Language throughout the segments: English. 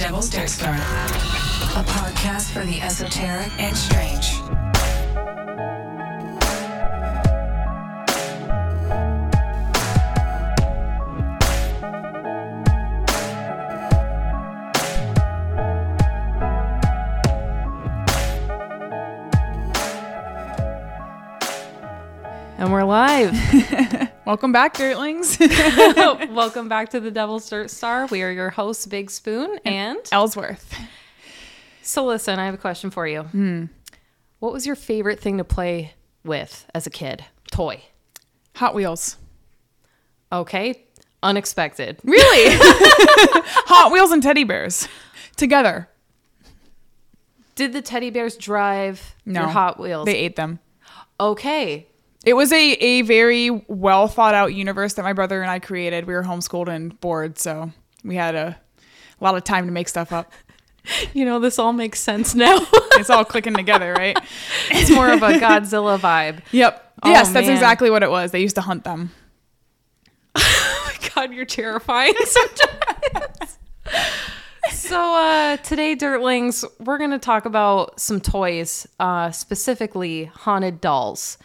Devil's Dirt Star, a podcast for the esoteric and strange. And we're live. Welcome back, Dirtlings. Welcome back to the Devil's Dirt Star. We are your hosts, Big Spoon and. Ellsworth. So, listen, I have a question for you. Hmm. What was your favorite thing to play with as a kid? Toy. Hot Wheels. Okay. Unexpected. Really? Hot Wheels and teddy bears together. Did the teddy bears drive No. your Hot Wheels? They ate them. okay. It was a, a very well thought out universe that my brother and I created. We were homeschooled and bored, so we had a, a lot of time to make stuff up. You know, this all makes sense now. It's all clicking together, right? it's more of a Godzilla vibe. Yep. Oh, yes, that's exactly what it was. They used to hunt them. Oh my god, you're terrifying sometimes. so uh, today, Dirtlings, we're going to talk about some toys, uh, specifically haunted dolls.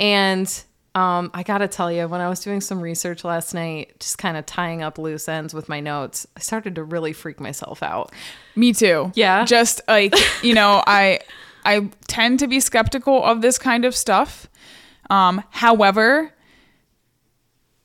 And um, I got to tell you, when I was doing some research last night, just kind of tying up loose ends with my notes, I started to really freak myself out. Me too. Yeah? Just like, you know, I I tend to be skeptical of this kind of stuff. Um, however,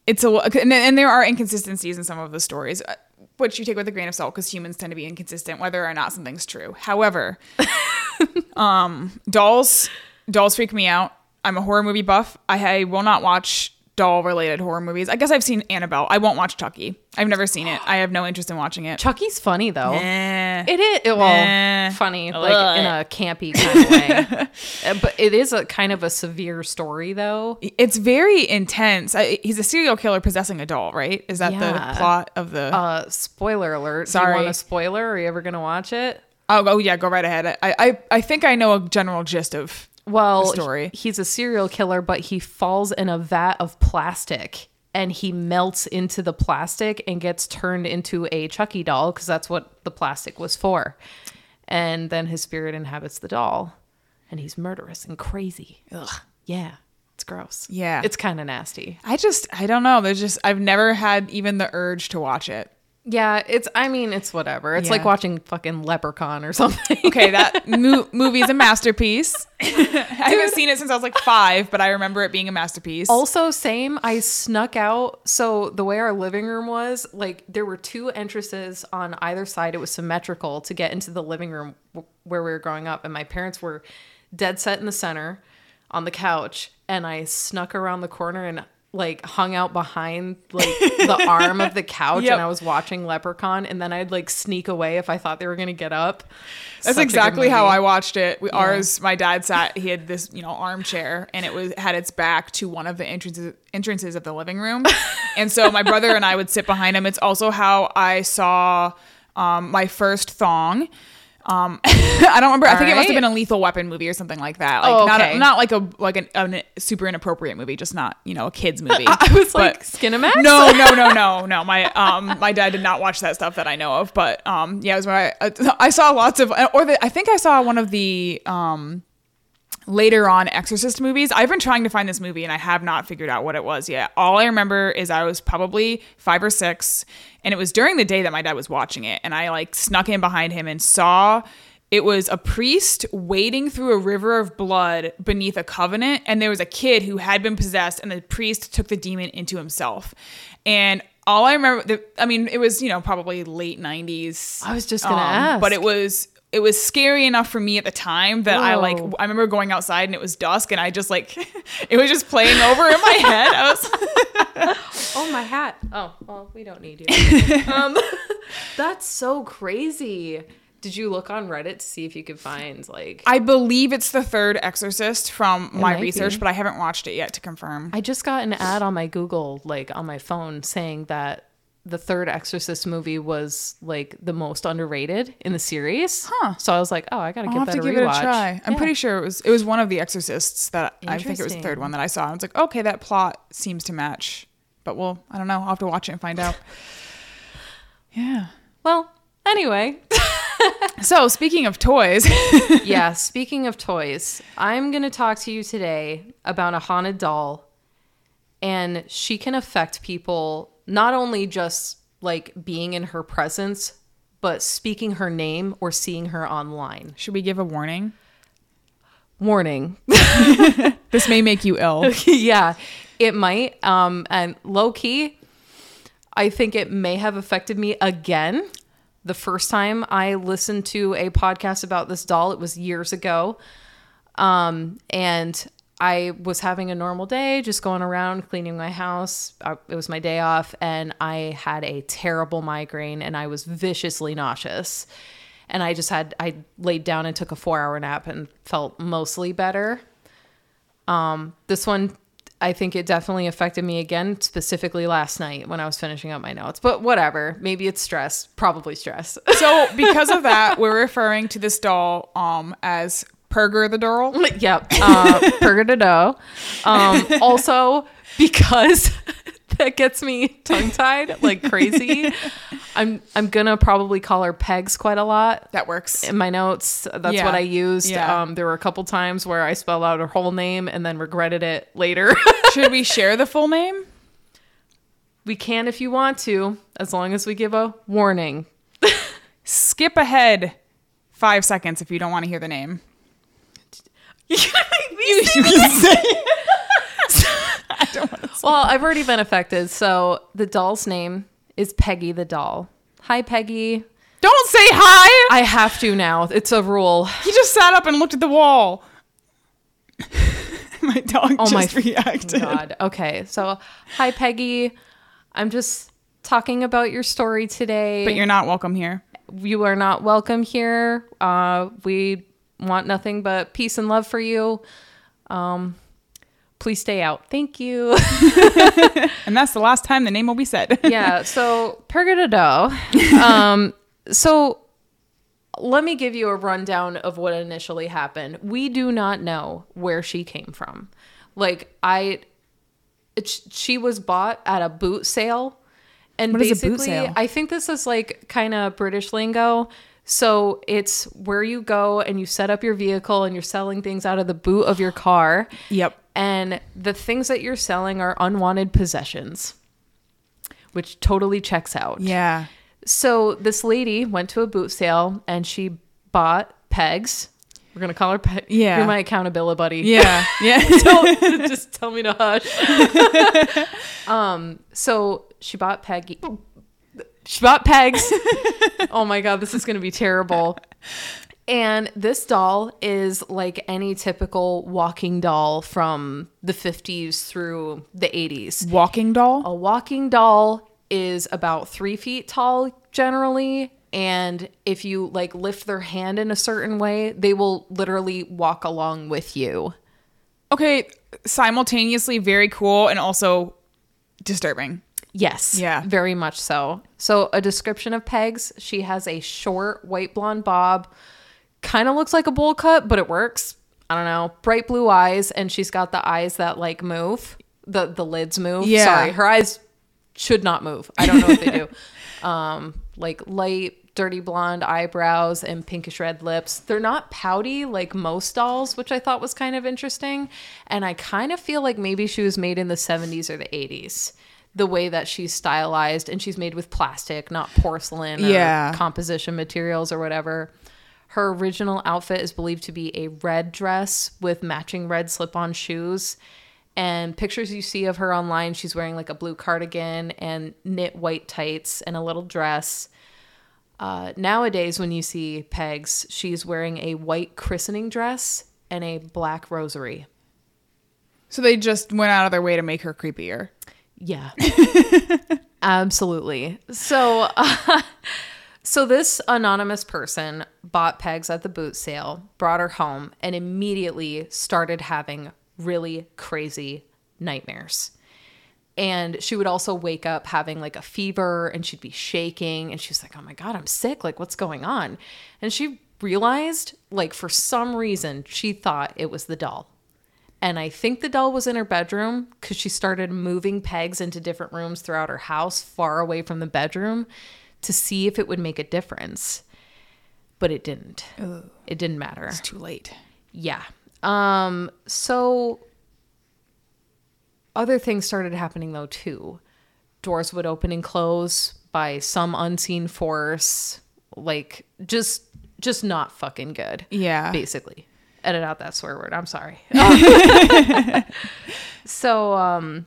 it's a and, and there are inconsistencies in some of the stories, uh, which you take with a grain of salt because humans tend to be inconsistent whether or not something's true. However, um, dolls dolls freak me out. I'm a horror movie buff. I, I will not watch doll related horror movies. I guess I've seen Annabelle. I won't watch Chucky. I've never seen it. I have no interest in watching it. Chucky's funny, though. Eh. It is well Eh. funny, like in a campy kind of way, Uh, but it is a kind of a severe story, though. It's very intense. I, he's a serial killer possessing a doll, right? Is that Yeah. the plot of the? Uh, spoiler alert! Do Sorry. you want a spoiler? Are you ever gonna watch it? oh, oh yeah, go right ahead. I, I I think I know a general gist of. Well, story. he's a serial killer, but he falls in a vat of plastic and he melts into the plastic and gets turned into a Chucky doll because that's what the plastic was for. And then his spirit inhabits the doll, and he's murderous and crazy. Ugh, yeah, it's gross. Yeah. it's kind of nasty. I just I don't know. There's just I've never had even the urge to watch it. Yeah, it's. I mean, it's whatever. It's Yeah. like watching fucking Leprechaun or something. Okay, that mo- movie's a masterpiece. I haven't seen it since I was like five, but I remember it being a masterpiece. Also, same. I snuck out. So the way our living room was, like, there were two entrances on either side. It was symmetrical to get into the living room w- where we were growing up, and my parents were dead set in the center on the couch, and I snuck around the corner and like hung out behind like the arm of the couch Yep. and I was watching Leprechaun and then I'd like sneak away if I thought they were gonna get up. That's Such exactly how. I watched it. We, Ours, my dad sat. He had this, you know, armchair, and it was had its back to one of the entrances entrances of the living room, and so my brother and I would sit behind him. It's also how I saw um, my first thong. Um, I don't remember. I think it must have been a Lethal Weapon movie or something like that. Like Oh, not okay. a, not like a like an, an super inappropriate movie, just not you know a kids movie. I was like But- Skinemax? no, no, no, no, no. My um, my dad did not watch that stuff that I know of. But um, yeah, it was where I I saw lots of, or the, I think I saw one of the um later on Exorcist movies. I've been trying to find this movie and I have not figured out what it was yet. All I remember is I was probably five or six, and it was during the day that my dad was watching it, and I like snuck in behind him and saw. It was a priest wading through a river of blood beneath a covenant, and there was a kid who had been possessed, and the priest took the demon into himself. And all I remember, the, I mean, it was you know probably late '90s. I was just gonna um, ask. but it was it was scary enough for me at the time that I like I remember going outside and it was dusk and I just like it was just playing over in my head. I was Oh, my hat. Oh, well, we don't need you. um, that's so crazy. Did you look on Reddit to see if you could find like? I believe it's the third Exorcist from my research, be. but I haven't watched it yet to confirm. I just got an ad on my Google, like on my phone, saying that the third Exorcist movie was like the most underrated in the series. Huh. So I was like, oh, I gotta I'll give that to a give it a try. I'm Yeah. pretty sure it was it was one of the Exorcists that I think it was the third one that I saw. I was like, okay, that plot seems to match, but well, I don't know. I'll have to watch it and find out. Yeah. Well, Anyway, So speaking of toys, yeah, speaking of toys, I'm going to talk to you today about a haunted doll. And she can affect people not only just like being in her presence, but speaking her name or seeing her online. should we give a warning? Warning. This may make you ill. yeah, it might. Um, and low key, I think it may have affected me again. The first time I listened to a podcast about this doll, it was years ago. Um, and I was having a normal day, just going around cleaning my house. I, it was my day off, and I had a terrible migraine and I was viciously nauseous. And I just had, I laid down and took a four hour nap and felt mostly better. Um, this one, I think it definitely affected me again, specifically last night when I was finishing up my notes. But whatever, maybe it's stress, probably stress. So because of that, we're referring to this doll um as Perger the doll. yep, uh, Pergadado. Um, also, because that gets me tongue tied like crazy, I'm I'm gonna probably call her Pegs quite a lot. That works. in my notes. That's Yeah. what I used. Yeah. Um, there were a couple times where I spelled out her whole name and then regretted it later. Should we share the full name? we can if you want to, as long as we give a warning. Skip ahead five seconds if you don't want to hear the name. You can say well, I've already been affected. So the doll's name is Peggy the doll. Hi, Peggy. Don't say hi. I have to now. It's a rule. he just sat up and looked at the wall. my dog Oh my just reacted. God. Okay. So, hi, Peggy. I'm just talking about your story today. But you're not welcome here. you are not welcome here. Uh, we want nothing but peace and love for you. Um, please stay out. Thank you. And that's the last time the name will be said. yeah. So Pergadado. Um, so let me give you a rundown of what initially happened. We do not know where she came from. Like I, it, she was bought at a boot sale, and What is a boot basically, sale? I think this is like kind of British lingo. So it's where you go and you set up your vehicle and you're selling things out of the boot of your car. Yep. And the things that you're selling are unwanted possessions, which totally checks out. Yeah. So this lady went to a boot sale and she bought pegs. We're gonna call her Peg. Yeah. you're my accountability buddy. Yeah. Yeah. Don't- just tell me to hush. um. So she bought Peggy. She bought pegs. oh my god, this is gonna be terrible. And this doll is like any typical walking doll from the 50s through the 80s. Walking doll. A walking doll is about three feet tall generally. And if you like lift their hand in a certain way, they will literally walk along with you. Okay. Simultaneously very cool and also disturbing. Yes. Yeah. Very much so. So, a description of Pegs she has a short white blonde bob, kind of looks like a bowl cut, but it works. I don't know. Bright blue eyes, and she's got the eyes that like move. The the lids move. Yeah. Sorry, her eyes should not move. I don't know if they do. Um, like light, dirty blonde eyebrows and pinkish red lips. They're not pouty like most dolls, which I thought was kind of interesting. And I kind of feel like maybe she was made in the 70s or the 80s. The way that she's stylized and she's made with plastic, not porcelain or Yeah. composition materials or whatever. Her original outfit is believed to be a red dress with matching red slip on shoes. And pictures you see of her online, she's wearing like a blue cardigan and knit white tights and a little dress. Uh, nowadays, when you see Pegs, she's wearing a white christening dress and a black rosary. So they just went out of their way to make her creepier. Yeah. Absolutely. So uh, so this anonymous person bought pegs at the boot sale, brought her home and immediately started having really crazy nightmares. And she would also wake up having like a fever and she'd be shaking and she was like, "Oh my god, I'm sick. Like what's going on?" And she realized like for some reason she thought it was the doll. And I think the doll was in her bedroom because she started moving pegs into different rooms throughout her house, far away from the bedroom, to see if it would make a difference. But it didn't. It didn't matter. It's too late. Yeah. Um so other things started happening though too. Doors would open and close by some unseen force, like just just not fucking good. Yeah. Basically. Edit out that swear word. I'm sorry. so um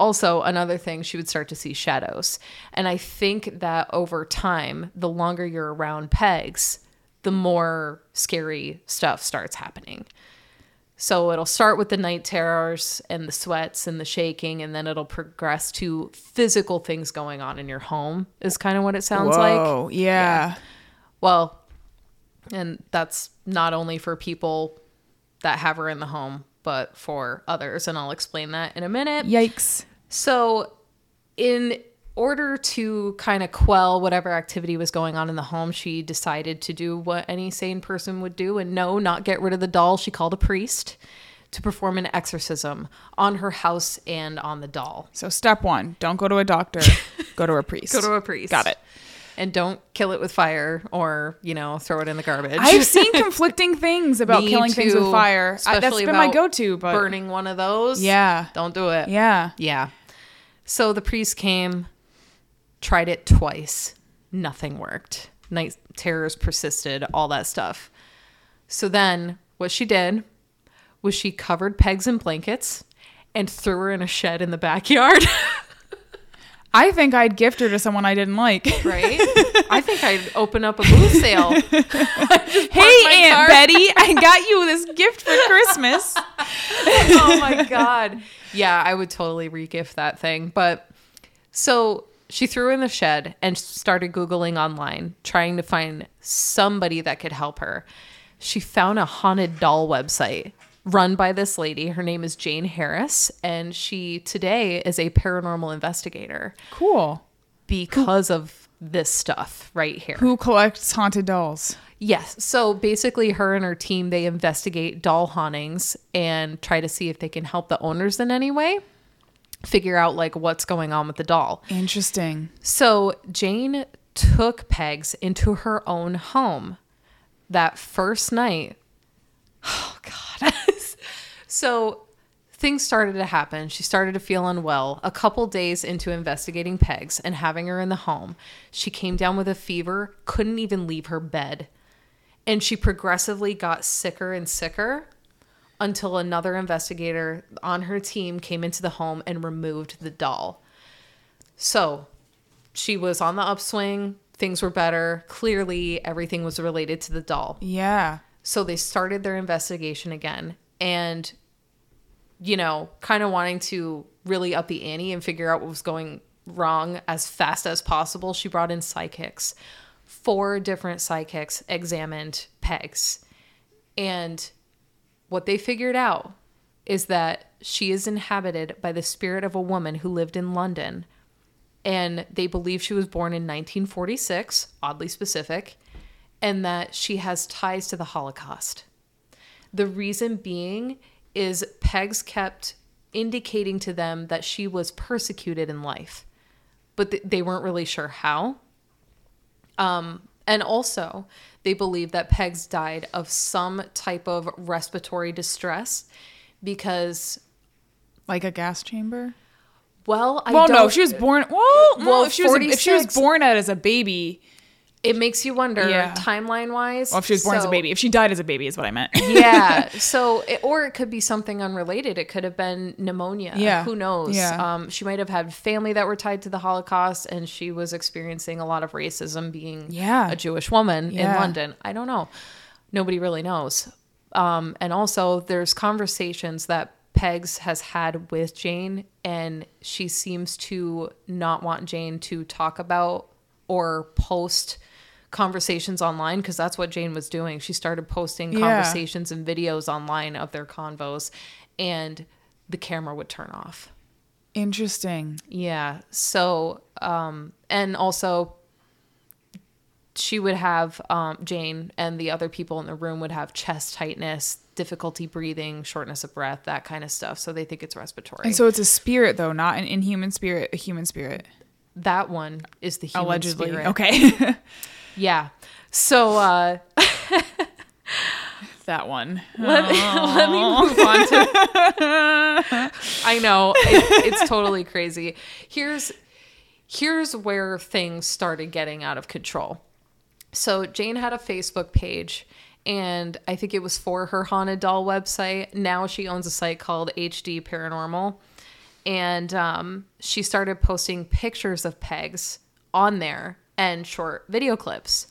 also another thing she would start to see shadows. And I think that over time, the longer you're around pegs, the more scary stuff starts happening. So it'll start with the night terrors and the sweats and the shaking, and then it'll progress to physical things going on in your home, is kind of what it sounds like. Whoa, yeah. Well, and that's not only for people that have her in the home, but for others. And I'll explain that in a minute. Yikes. So, in order to kind of quell whatever activity was going on in the home, she decided to do what any sane person would do and no, not get rid of the doll. She called a priest to perform an exorcism on her house and on the doll. So step one, don't go to a doctor, go to a priest. Go to a priest. Got it. And don't kill it with fire or, you know, throw it in the garbage. I've seen conflicting things about Me killing things with too, fire. I, that's been my go-to, but burning one of those. Yeah. Don't do it. yeah. Yeah. So the priest came, tried it twice. Nothing worked. Night terrors persisted, all that stuff. So then what she did was she covered pegs in blankets and threw her in a shed in the backyard. I think I'd gift her to someone I didn't like. right? I think I'd open up a booth sale. hey, Aunt car. Betty, I got you this gift for Christmas. oh my god. Yeah, I would totally regift that thing. But so she threw in the shed and started googling online trying to find somebody that could help her. She found a haunted doll website run by this lady. Her name is Jane Harris and she today is a paranormal investigator Cool. because of this stuff right here. Who collects haunted dolls? Yes. So basically, her and her team they investigate doll hauntings and try to see if they can help the owners in any way. Figure out like what's going on with the doll. Interesting. So Jane took Pegs into her own home that first night. Oh God. so things started to happen. She started to feel unwell. A couple days into investigating Pegs and having her in the home, she came down with a fever, couldn't even leave her bed. And she progressively got sicker and sicker until another investigator on her team came into the home and removed the doll. So she was on the upswing, things were better. Clearly, everything was related to the doll. Yeah. So they started their investigation again and, you know, kind of wanting to really up the ante and figure out what was going wrong as fast as possible. She brought in psychics. Four different psychics examined pegs. And what they figured out is that she is inhabited by the spirit of a woman who lived in London. And they believe she was born in 1946, oddly specific, and that she has ties to the Holocaust. The reason being is Pegs kept indicating to them that she was persecuted in life, but th- they weren't really sure how. Um, and also, they believe that Pegs died of some type of respiratory distress because, Like a gas chamber? well, I well, no, she was born. Well, Well, if, she was, if she was born out as a baby. It makes you wonder Yeah. timeline wise. Well, if she was born as a baby. If she died as a baby, is what I meant. yeah. So, it, or it could be something unrelated. It could have been pneumonia. Yeah. Who knows? Yeah. Um, she might have had family that were tied to the Holocaust and she was experiencing a lot of racism being Yeah. a Jewish woman in London. I don't know. Nobody really knows. Um, and also, there's conversations that Pegs has had with Jane, and she seems to not want Jane to talk about or post conversations online because that's what Jane was doing. She started posting Yeah. conversations and videos online of their convos, and the camera would turn off. Interesting. Yeah. So, um, and also, she would have um, Jane and the other people in the room would have chest tightness, difficulty breathing, shortness of breath, that kind of stuff. So they think it's respiratory. And so it's a spirit, though, not an inhuman spirit, a human spirit. that one is the human Allegedly. spirit. Okay. Yeah. So uh, that one. let, me, let me move on to. I know it, it's totally crazy. Here's here's where things started getting out of control. So Jane had a Facebook page, and I think it was for her haunted doll website. Now she owns a site called HD Paranormal, and um, she started posting pictures of pegs on there and short video clips.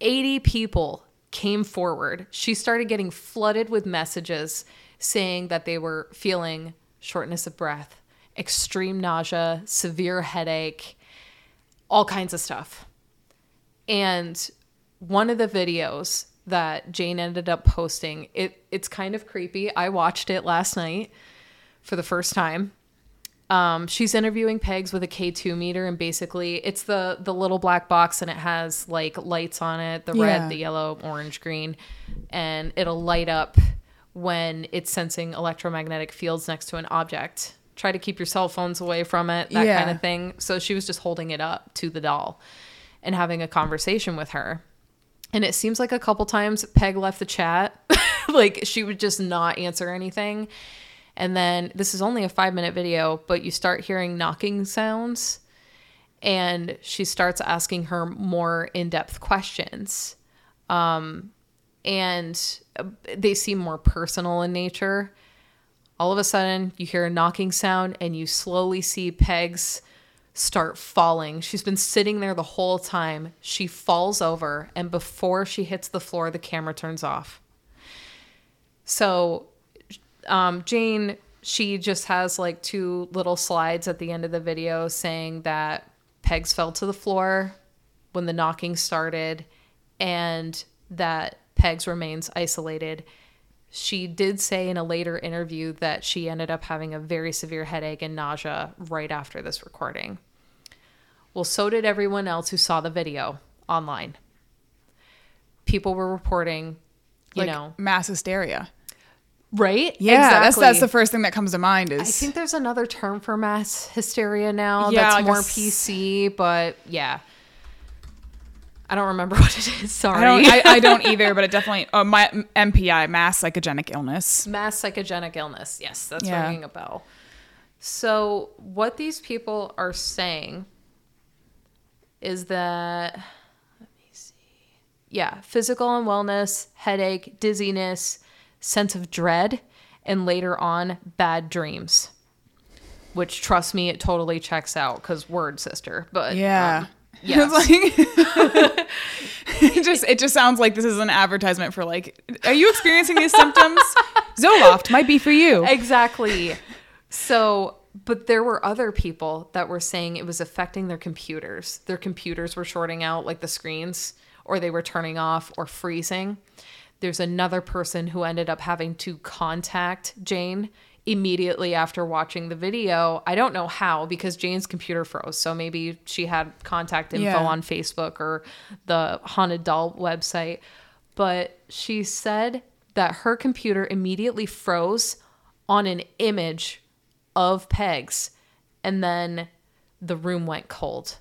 80 people came forward. She started getting flooded with messages saying that they were feeling shortness of breath, extreme nausea, severe headache, all kinds of stuff. And one of the videos that Jane ended up posting, it it's kind of creepy. I watched it last night for the first time. Um, she's interviewing pegs with a K2 meter, and basically it's the the little black box, and it has like lights on it, the Yeah. red, the yellow, orange, green, and it'll light up when it's sensing electromagnetic fields next to an object. Try to keep your cell phones away from it, that Yeah. kind of thing. So she was just holding it up to the doll and having a conversation with her. And it seems like a couple times Peg left the chat. like she would just not answer anything. And then this is only a five minute video, but you start hearing knocking sounds. And she starts asking her more in depth questions. Um, and uh, they seem more personal in nature. All of a sudden, you hear a knocking sound, and you slowly see Peg's start falling. She's been sitting there the whole time. She falls over, and before she hits the floor, the camera turns off. So, um, Jane, she just has like two little slides at the end of the video saying that pegs fell to the floor when the knocking started and that pegs remains isolated. She did say in a later interview that she ended up having a very severe headache and nausea right after this recording. Well, so did everyone else who saw the video online. People were reporting, you like know, mass hysteria. Right? Yeah, that's that's the first thing that comes to mind is I think there's another term for mass hysteria now Yeah, that's like more s- PC, but yeah. I don't remember what it is. Sorry. I don't I, I don't either, but it definitely oh my MPI mass psychogenic illness. mass psychogenic illness. Yes, that's Yeah. ringing a bell. So, what these people are saying is that let me see. Yeah, physical unwellness, headache, dizziness, sense of dread, and later on bad dreams. Which trust me, it totally checks out cuz word sister. But Yeah. um, yes. Like it just it just sounds like this is an advertisement for like are you experiencing these symptoms? Zoloft might be for you. exactly. So, but there were other people that were saying it was affecting their computers. Their computers were shorting out, like the screens, or they were turning off or freezing. There's another person who ended up having to contact Jane immediately after watching the video. I don't know how because Jane's computer froze. So maybe she had contact info Yeah. on Facebook or the Haunted Doll website. But she said that her computer immediately froze on an image of Pegs and then the room went cold.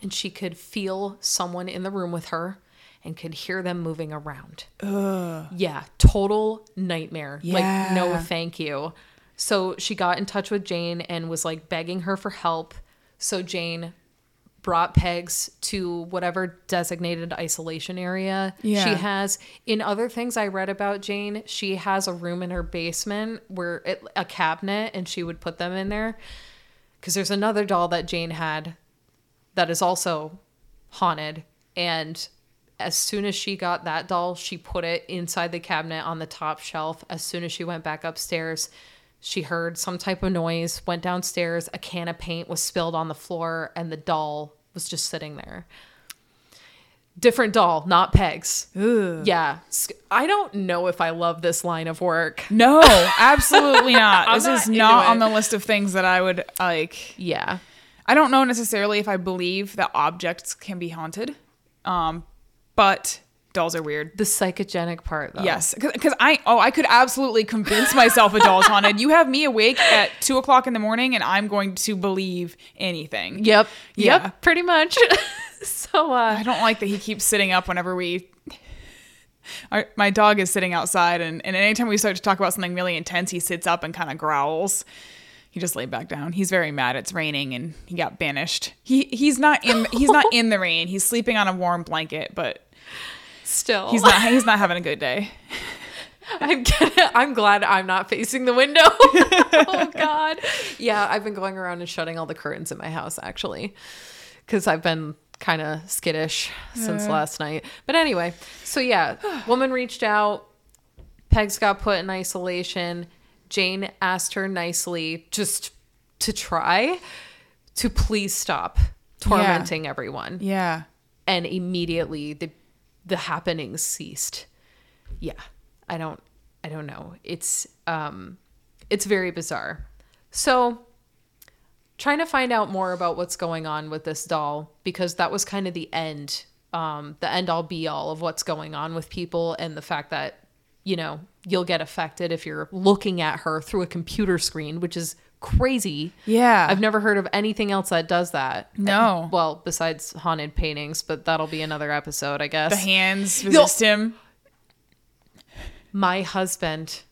And she could feel someone in the room with her and could hear them moving around. Yeah, total nightmare. Like, no, thank you. So she got in touch with Jane and was like begging her for help. So Jane brought Pegs to whatever designated isolation area Yeah. she has. In other things I read about Jane, she has a room in her basement where it, a cabinet and she would put them in there. Because there's another doll that Jane had that is also haunted. And as soon as she got that doll, she put it inside the cabinet on the top shelf. As soon as she went back upstairs, she heard some type of noise, went downstairs, a can of paint was spilled on the floor, and the doll was just sitting there. Different doll, not pegs. Yeah. I don't know if I love this line of work. No, absolutely not. This not is not on the list of things that I would like. Yeah. I don't know necessarily if I believe that objects can be haunted, um, but dolls are weird. The psychogenic part, though. Yes, because I oh I could absolutely convince myself a doll's haunted. You have me awake at two o'clock in the morning, and I'm going to believe anything. Yep. Yeah. Yep. Pretty much. so, uh, I don't like that he keeps sitting up whenever we. Our, my dog is sitting outside, and, and anytime we start to talk about something really intense, he sits up and kind of growls. He just laid back down. He's very mad. It's raining, and he got banished. He he's not in he's not in the rain. He's sleeping on a warm blanket, but still, he's not he's not having a good day. I'm, gonna, I'm glad I'm not facing the window. oh God. Yeah, I've been going around and shutting all the curtains in my house actually, because I've been kind of skittish since last night. But anyway, so yeah, woman reached out. Pegs got put in isolation. Jane asked her nicely, just to try, to please stop tormenting everyone Yeah. and immediately the the happenings ceased. Yeah. I don't I don't know. It's um it's very bizarre. So trying to find out more about what's going on with this doll because that was kind of the end um the end all be all of what's going on with people and the fact that you know you'll get affected if you're looking at her through a computer screen which is crazy Yeah. I've never heard of anything else that does that. No. Well, besides haunted paintings, but that'll be another episode, I guess. the hands resist him. My husband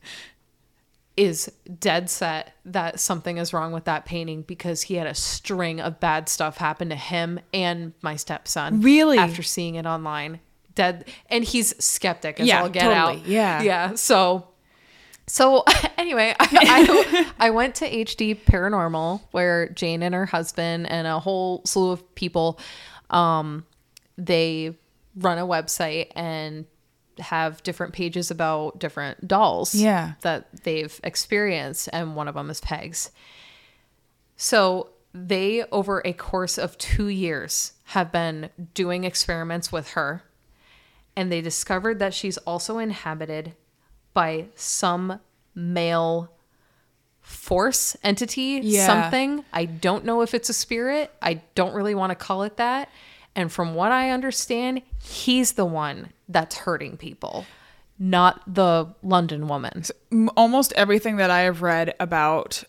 is dead set that something is wrong with that painting because he had a string of bad stuff happen to him and my stepson. Really? After seeing it online. Dead and he's skeptic as Yeah, all get totally. out. Yeah. Yeah. So so anyway, I, I, I went to HD Paranormal where Jane and her husband and a whole slew of people, um, they run a website and have different pages about different dolls Yeah. that they've experienced, and one of them is Pegs. So they, over a course of two years, have been doing experiments with her, and they discovered that she's also inhabited by some male force entity, Yeah. something. I don't know if it's a spirit. I don't really want to call it that. And from what I understand, he's the one that's hurting people, not the London woman. Almost everything that I have read about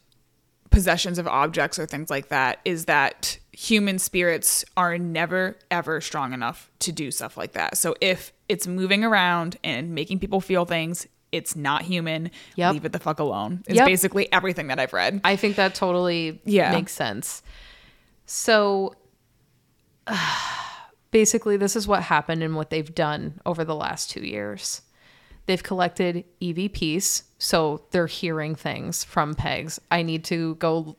possessions of objects or things like that is that human spirits are never ever strong enough to do stuff like that. So if it's moving around and making people feel things, it's not human. Yep. Leave it the fuck alone. Is Yep. basically everything that I've read. I think that totally Yeah. makes sense. So basically, this is what happened and what they've done over the last two years. They've collected EVPs, so they're hearing things from pegs. I need to go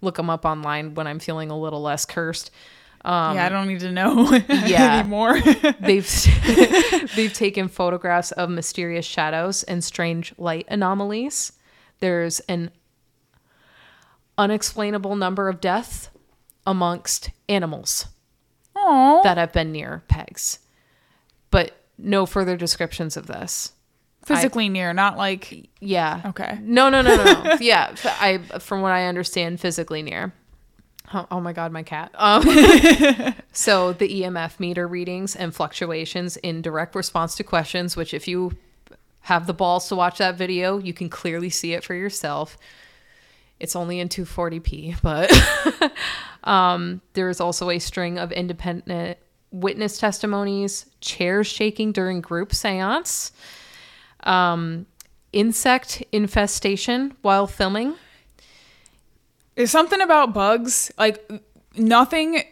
look them up online when I'm feeling a little less cursed. Yeah, I don't need to know Um, yeah. anymore. They've they've taken photographs of mysterious shadows and strange light anomalies. There's an unexplainable number of deaths amongst animals Aww. that have been near pegs, but no further descriptions of this. Physically near, not like Yeah. Okay. No, no, no, no. no. yeah. I, from what I understand, physically near. Oh, oh my God, my cat. Um, so the EMF meter readings and fluctuations in direct response to questions, which if you have the balls to watch that video, you can clearly see it for yourself. It's only in 240p, but um, there is also a string of independent witness testimonies, chairs shaking during group seance, um, insect infestation while filming. There's something about bugs. Like nothing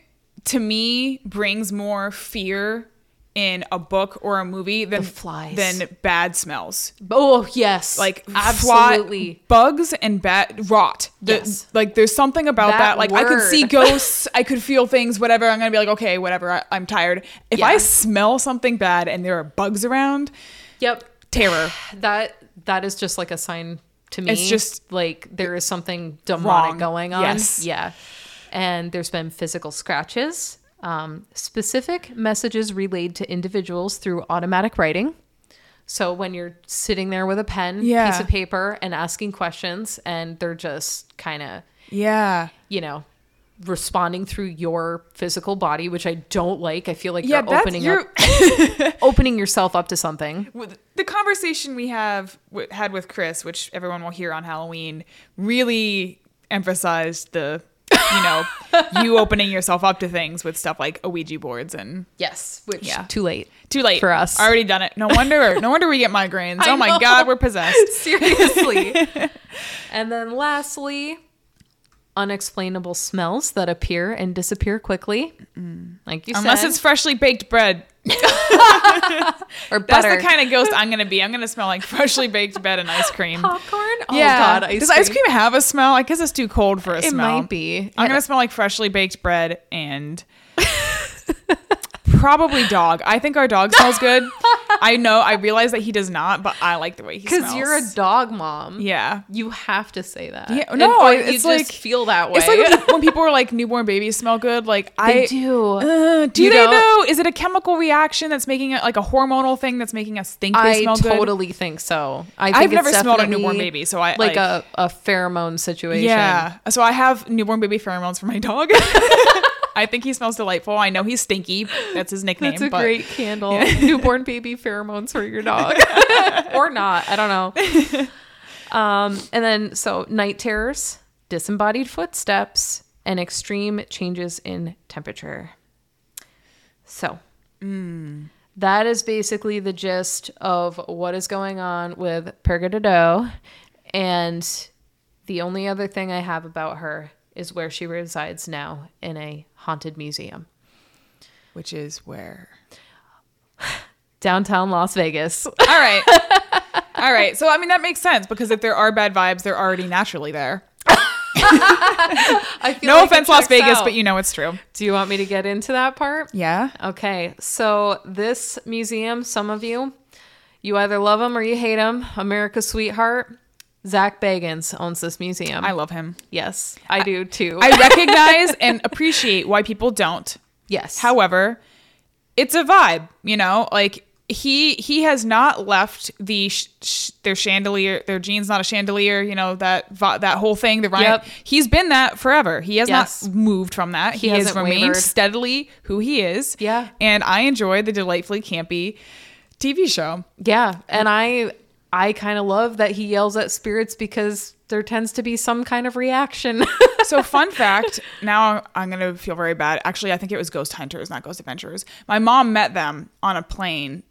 to me brings more fear in a book or a movie than flies. than bad smells. Oh yes, Like absolutely. fly- bugs and bad rot. The- Yes. Like there's something about That that. Like I could see ghosts. I could feel things. Whatever. I'm gonna be like, okay, whatever. I, I'm tired. If I smell something bad and there are bugs around, Yep, terror. that that is just like a sign to me. It's just like there is something demonic wrong. going on. Yes. Yeah. And there's been physical scratches, um, specific messages relayed to individuals through automatic writing. So when you're sitting there with a pen, Yeah. piece of paper, and asking questions, and they're just kind of, Yeah. you know, responding through your physical body, which I don't like. I feel like Yeah, you're opening you're up, opening yourself up to something. the conversation we have w- had with Chris, which everyone will hear on Halloween, really emphasized the you know you opening yourself up to things with stuff like Ouija boards and Yes, which Yeah. too late. too late For us. Already done it. No wonder. no wonder we get migraines. I oh my know. god, we're possessed. Seriously. and then lastly, unexplainable smells that appear and disappear quickly. Like you Unless said, it's freshly baked bread. or butter. That's the kind of ghost I'm gonna be. I'm gonna smell like freshly baked bread and ice cream. popcorn. Oh yeah. god, ice Does cream. ice cream have a smell? I guess it's too cold for a It smell. It might be. I'm gonna smell like freshly baked bread and probably dog. I think our dog smells good. I know. I realize that he does not, but I like the way he smells. because you're a dog mom. yeah. You have to say that. Yeah, no, or it's like- feel that way. It's like when, people are like newborn babies smell good. Like they I do. Uh, do You they don't- though? Is it a chemical reaction that's making it like a hormonal thing that's making us think they I smell good? I totally think so. I think I've never smelled a newborn baby, so I- like, like- a, a pheromone situation. Yeah. So I have newborn baby pheromones for my dog. I think he smells delightful. I know he's stinky. That's his nickname. That's a but great candle. Newborn baby pheromones for your dog. or not. I don't know. Um, and then, so night terrors, disembodied footsteps, and extreme changes in temperature. So, that is basically the gist of what is going on with Perga Pergadado. And the only other thing I have about her is where she resides now in a haunted museum. Which is where. downtown Las Vegas. All right. All right. So I mean that makes sense because if there are bad vibes, they're already naturally there. I feel No like offense, Las Vegas, out. but you know it's true. Do you want me to get into that part? Yeah. Okay, so this museum, some of you, you either love them or you hate them. America's sweetheart, Zak Bagans owns this museum. I love him. yes, I do too. I recognize and appreciate why people don't. yes. However, it's a vibe, you know, like he he has not left the sh- sh- their chandelier their jeans not a chandelier you know that that whole thing the Ryan Yep. he's been that forever he has Yes. not moved from that He he, has remained wavered. steadily who he is Yeah. and I enjoy the delightfully campy TV show yeah, and I I kind of love that he yells at spirits because there tends to be some kind of reaction. so fun fact now i'm gonna feel very bad actually i think it was ghost hunters not ghost adventurers my mom met them on a plane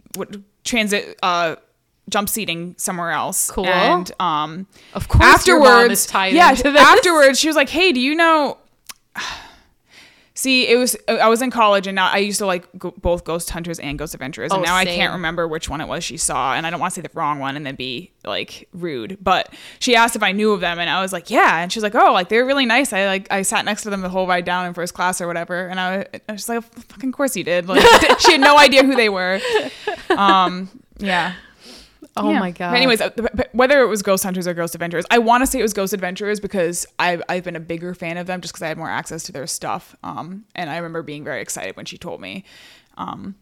transit uh jump seating somewhere else Cool. and um Of course your mom is tied yeah afterwards she was like hey do you know See, it was I was in college and now I used to like go, both Ghost Hunters and Ghost Adventurers, and Oh, now I can't remember which one it was she saw, and I don't want to say the wrong one and then be like rude. But she asked if I knew of them, and I was like, yeah, and she was like, oh, like they're really nice. I like I sat next to them the whole ride down in first class or whatever, and I, I was like, fucking course you did. Like she had no idea who they were. Um, yeah. Oh Yeah. my god. Anyways, uh, but- but whether it was Ghost Hunters or Ghost Adventurers, I want to say it was Ghost Adventurers because I've I've been a bigger fan of them just because I had more access to their stuff. Um, and I remember being very excited when she told me. Um,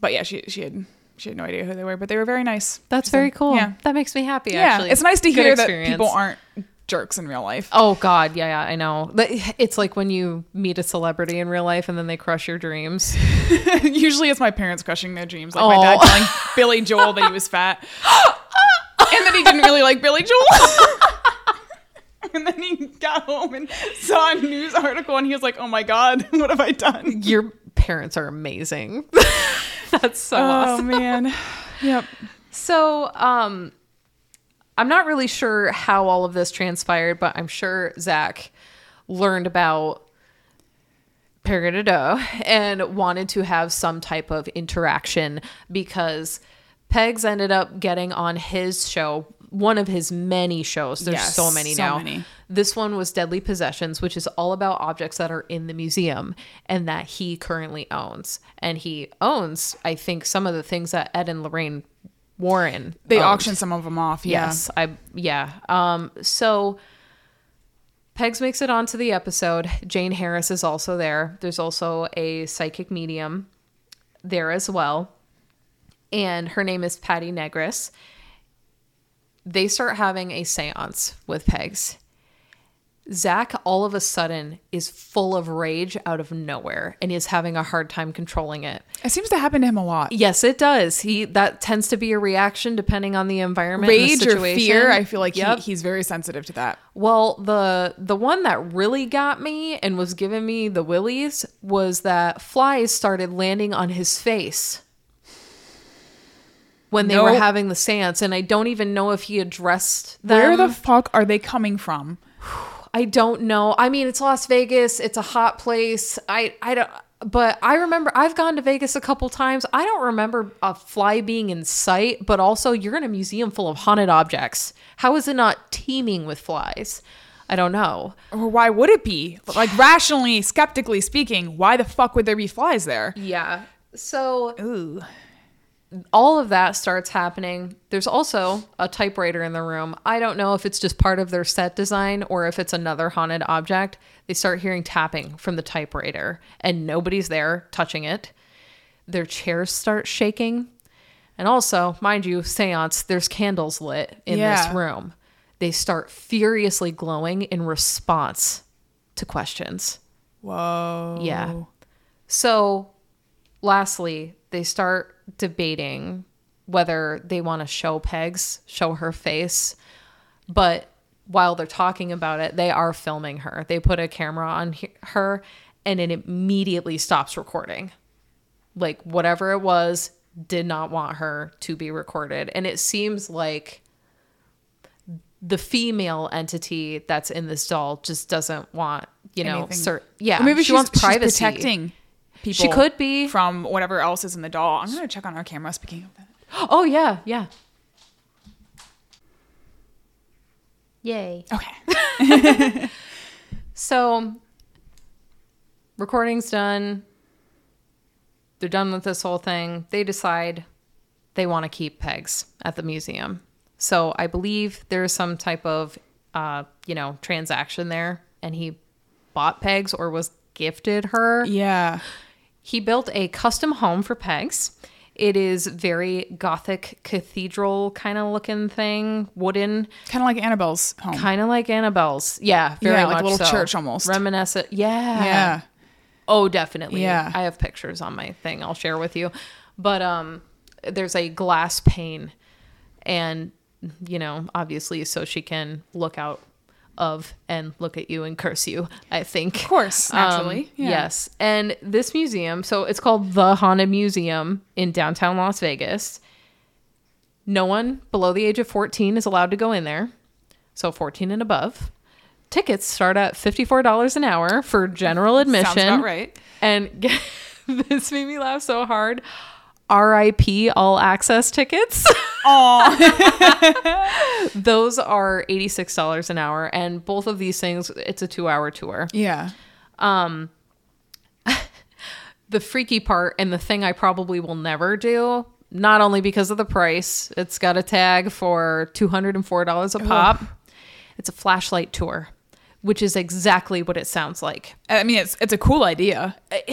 but yeah, she she had she had no idea who they were, but they were very nice. that's So, very cool. Yeah, That makes me happy. yeah. actually, It's nice to Good hear that people aren't jerks in real life. Oh God, yeah, yeah, I know. It's like when you meet a celebrity in real life and then they crush your dreams. Usually, it's my parents crushing their dreams, like my Oh. dad telling Billy Joel that he was fat, and then he didn't really like Billy Joel. and then he got home and saw a news article, and he was like, "Oh my god, what have I done?" Your parents are amazing. That's so Oh awesome. man, yep. So, um, I'm not really sure how all of this transpired, but I'm sure Zak learned about Peridot and wanted to have some type of interaction because Pegs ended up getting on his show, one of his many shows. There's Yes, so many so now. many. This one was Deadly Possessions, which is all about objects that are in the museum and that he currently owns. And he owns, I think, some of the things that Ed and Lorraine Warren They owned. auctioned some of them off. Yeah. Yes, I yeah. Um so Pegs makes it onto the episode. Jane Harris is also there. There's also a psychic medium there as well. And her name is Patti Negri. They start having a séance with Pegs. Zak all of a sudden is full of rage out of nowhere and is having a hard time controlling it. It seems to happen to him a lot. Yes, it does. He that tends to be a reaction depending on the environment, and the Rage or fear, I feel like Yep. he, he's very sensitive to that. Well, the the one that really got me and was giving me the willies was that flies started landing on his face when they were having the seance, and I don't even know if he addressed them. Where the fuck are they coming from? I don't know. I mean, it's Las Vegas. It's a hot place. I I don't. But I remember I've gone to Vegas a couple times. I don't remember a fly being in sight. But also, you're in a museum full of haunted objects. How is it not teeming with flies? I don't know. Or why would it be? Like rationally, skeptically speaking, why the fuck would there be flies there? Yeah. So Ooh. All of that starts happening. There's also a typewriter in the room. I don't know if it's just part of their set design or if it's another haunted object. They start hearing tapping from the typewriter and nobody's there touching it. Their chairs start shaking. And also, mind you, seance, there's candles lit in Yeah. this room. They start furiously glowing in response to questions. Whoa. Yeah. So, lastly, they start debating whether they want to show Pegs, show her face. But while they're talking about it, they are filming her. They put a camera on he- her and it immediately stops recording. Like, whatever it was, did not want her to be recorded. And it seems like the female entity that's in this doll just doesn't want, you know, Anything. cer- yeah, Or maybe she wants privacy. protecting people. She could be. from whatever else is in the doll. I'm gonna check on our camera. Speaking of that, Oh yeah, yeah. Yay. okay. So recording's done. They're done with this whole thing. They decide they want to keep pegs at the museum. So I believe there's some type of uh, you know, transaction there and he bought pegs or was gifted her. Yeah. He built a custom home for Pegs. It is very gothic cathedral kind of looking thing, wooden, Kind of like Annabelle's home. kind of like Annabelle's. Yeah, very Yeah, like a little so. church almost. Reminiscent. Yeah. yeah. Oh, definitely. Yeah. I have pictures on my thing. I'll share with you. But um, there's a glass pane, and you know, obviously, so she can look out of and look at you and curse you. I think, Of course, naturally. Um, yeah. Yes. And this museum, so it's called the Haunted Museum in downtown Las Vegas. No one below the age of 14 is allowed to go in there. So 14 and above. Tickets start at $54 an hour for general admission. Sounds about right. And this made me laugh so hard. RIP all access tickets. Those are $86 an hour. And both of these things, it's a two hour tour. Yeah. Um, the freaky part and the thing I probably will never do, not only because of the price, it's got a tag for $204 a pop. It's a flashlight tour, which is exactly what it sounds like. I mean, it's it's a cool idea.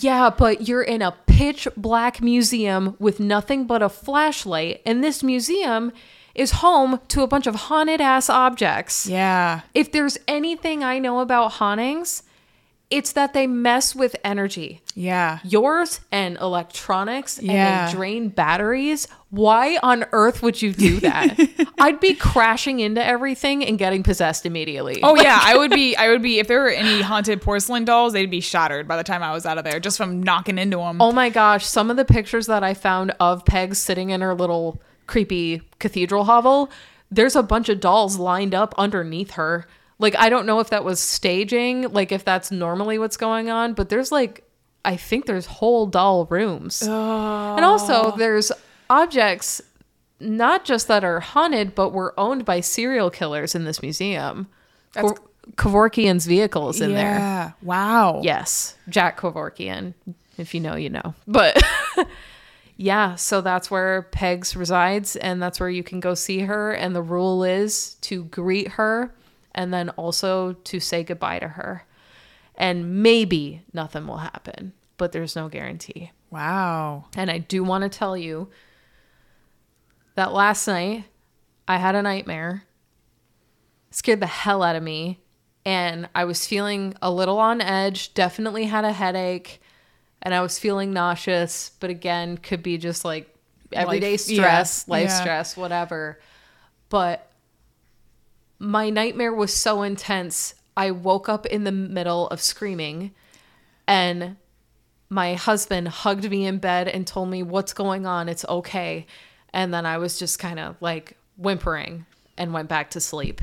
Yeah, but you're in a pitch black museum with nothing but a flashlight, and this museum is home to a bunch of haunted ass objects. Yeah. If there's anything I know about hauntings, it's that they mess with energy. Yeah. yours and electronics Yeah. and they drain batteries. Why on earth would you do that? I'd be crashing into everything and getting possessed immediately. Oh yeah, I would be. I would be. If there were any haunted porcelain dolls, they'd be shattered by the time I was out of there, just from knocking into them. Oh my gosh, some of the pictures that I found of Peg sitting in her little creepy cathedral hovel, there's a bunch of dolls lined up underneath her. Like I don't know if that was staging, like if that's normally what's going on, but there's like I think there's whole doll rooms. And also there's objects not just that are haunted, but were owned by serial killers in this museum. That's- Kevorkian's vehicles in there. yeah. Wow. Yes, Jack Kevorkian. If you know, you know. But yeah, so that's where Pegs resides, and that's where you can go see her. And the rule is to greet her and then also to say goodbye to her. And maybe nothing will happen, but there's no guarantee. Wow. And I do want to tell you that last night I had a nightmare. Scared the hell out of me. and I was feeling a little on edge, definitely had a headache, and I was feeling nauseous, but again, could be just like everyday Life- yeah, stress, life yeah. stress, whatever. But my nightmare was so intense. I woke up in the middle of screaming and my husband hugged me in bed and told me what's going on it's okay and then i was just kind of like whimpering and went back to sleep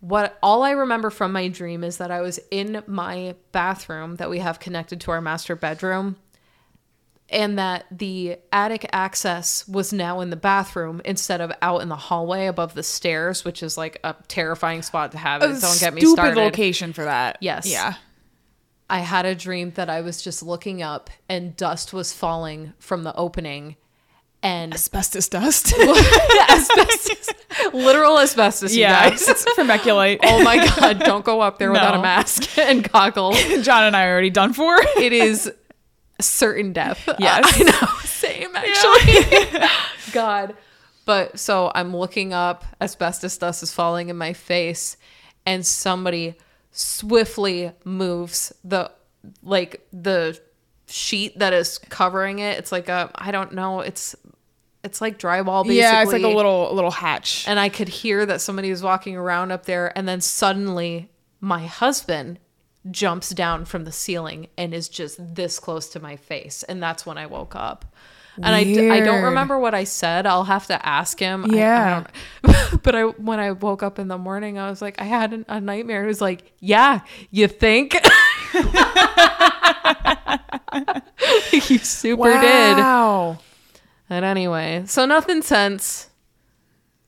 what all i remember from my dream is that i was in my bathroom that we have connected to our master bedroom and that the attic access was now in the bathroom instead of out in the hallway above the stairs which is like a terrifying spot to have it don't get me started. Location for that. Yes. Yeah. I had a dream that I was just looking up and dust was falling from the opening and Asbestos dust. asbestos, literal asbestos, yeah. guys. It's vermiculite. Oh my God, don't go up there without a mask and goggles. John and I are already done for. It is certain death. Yes. I know. Same, actually. God. But so I'm looking up, asbestos dust is falling in my face, and somebody swiftly moves the like the sheet that is covering it. It's like a I don't know, it's it's like drywall basically. Yeah, it's like a little little hatch. and I could hear that somebody was walking around up there, and then suddenly my husband jumps down from the ceiling and is just this close to my face, and that's when I woke up. And I I don't remember what I said. I'll have to ask him. I- I Yeah. but I when I woke up in the morning, I was like, I had an, a nightmare. It was like, yeah, you think? you super did. Wow. And anyway, so nothing since.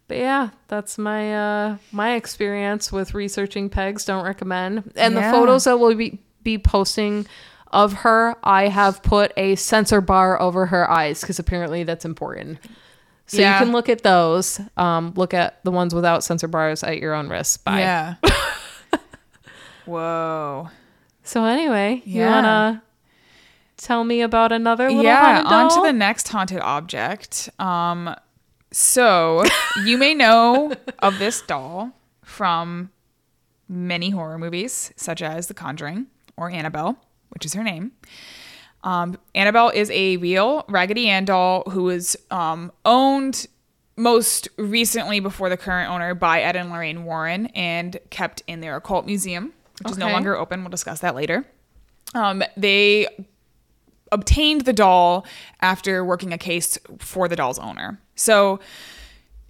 But yeah, that's my uh my experience with researching pegs. Don't recommend. And Yeah. the photos that we'll be be posting of her, I have put a censor bar over her eyes because apparently that's important. So Yeah. you can look at those. Um, look at the ones without censor bars at your own risk. Bye. Yeah. Whoa. So anyway, you wanna tell me about another little yeah, on to the next haunted object. Um, so you may know of this doll from many horror movies, such as The Conjuring or Annabelle, which is her name. Um, Annabelle is a real Raggedy Ann doll who was um, owned most recently before the current owner by Ed and Lorraine Warren and kept in their occult museum, which is no longer open. We'll discuss that later. Um, they obtained the doll after working a case for the doll's owner. So,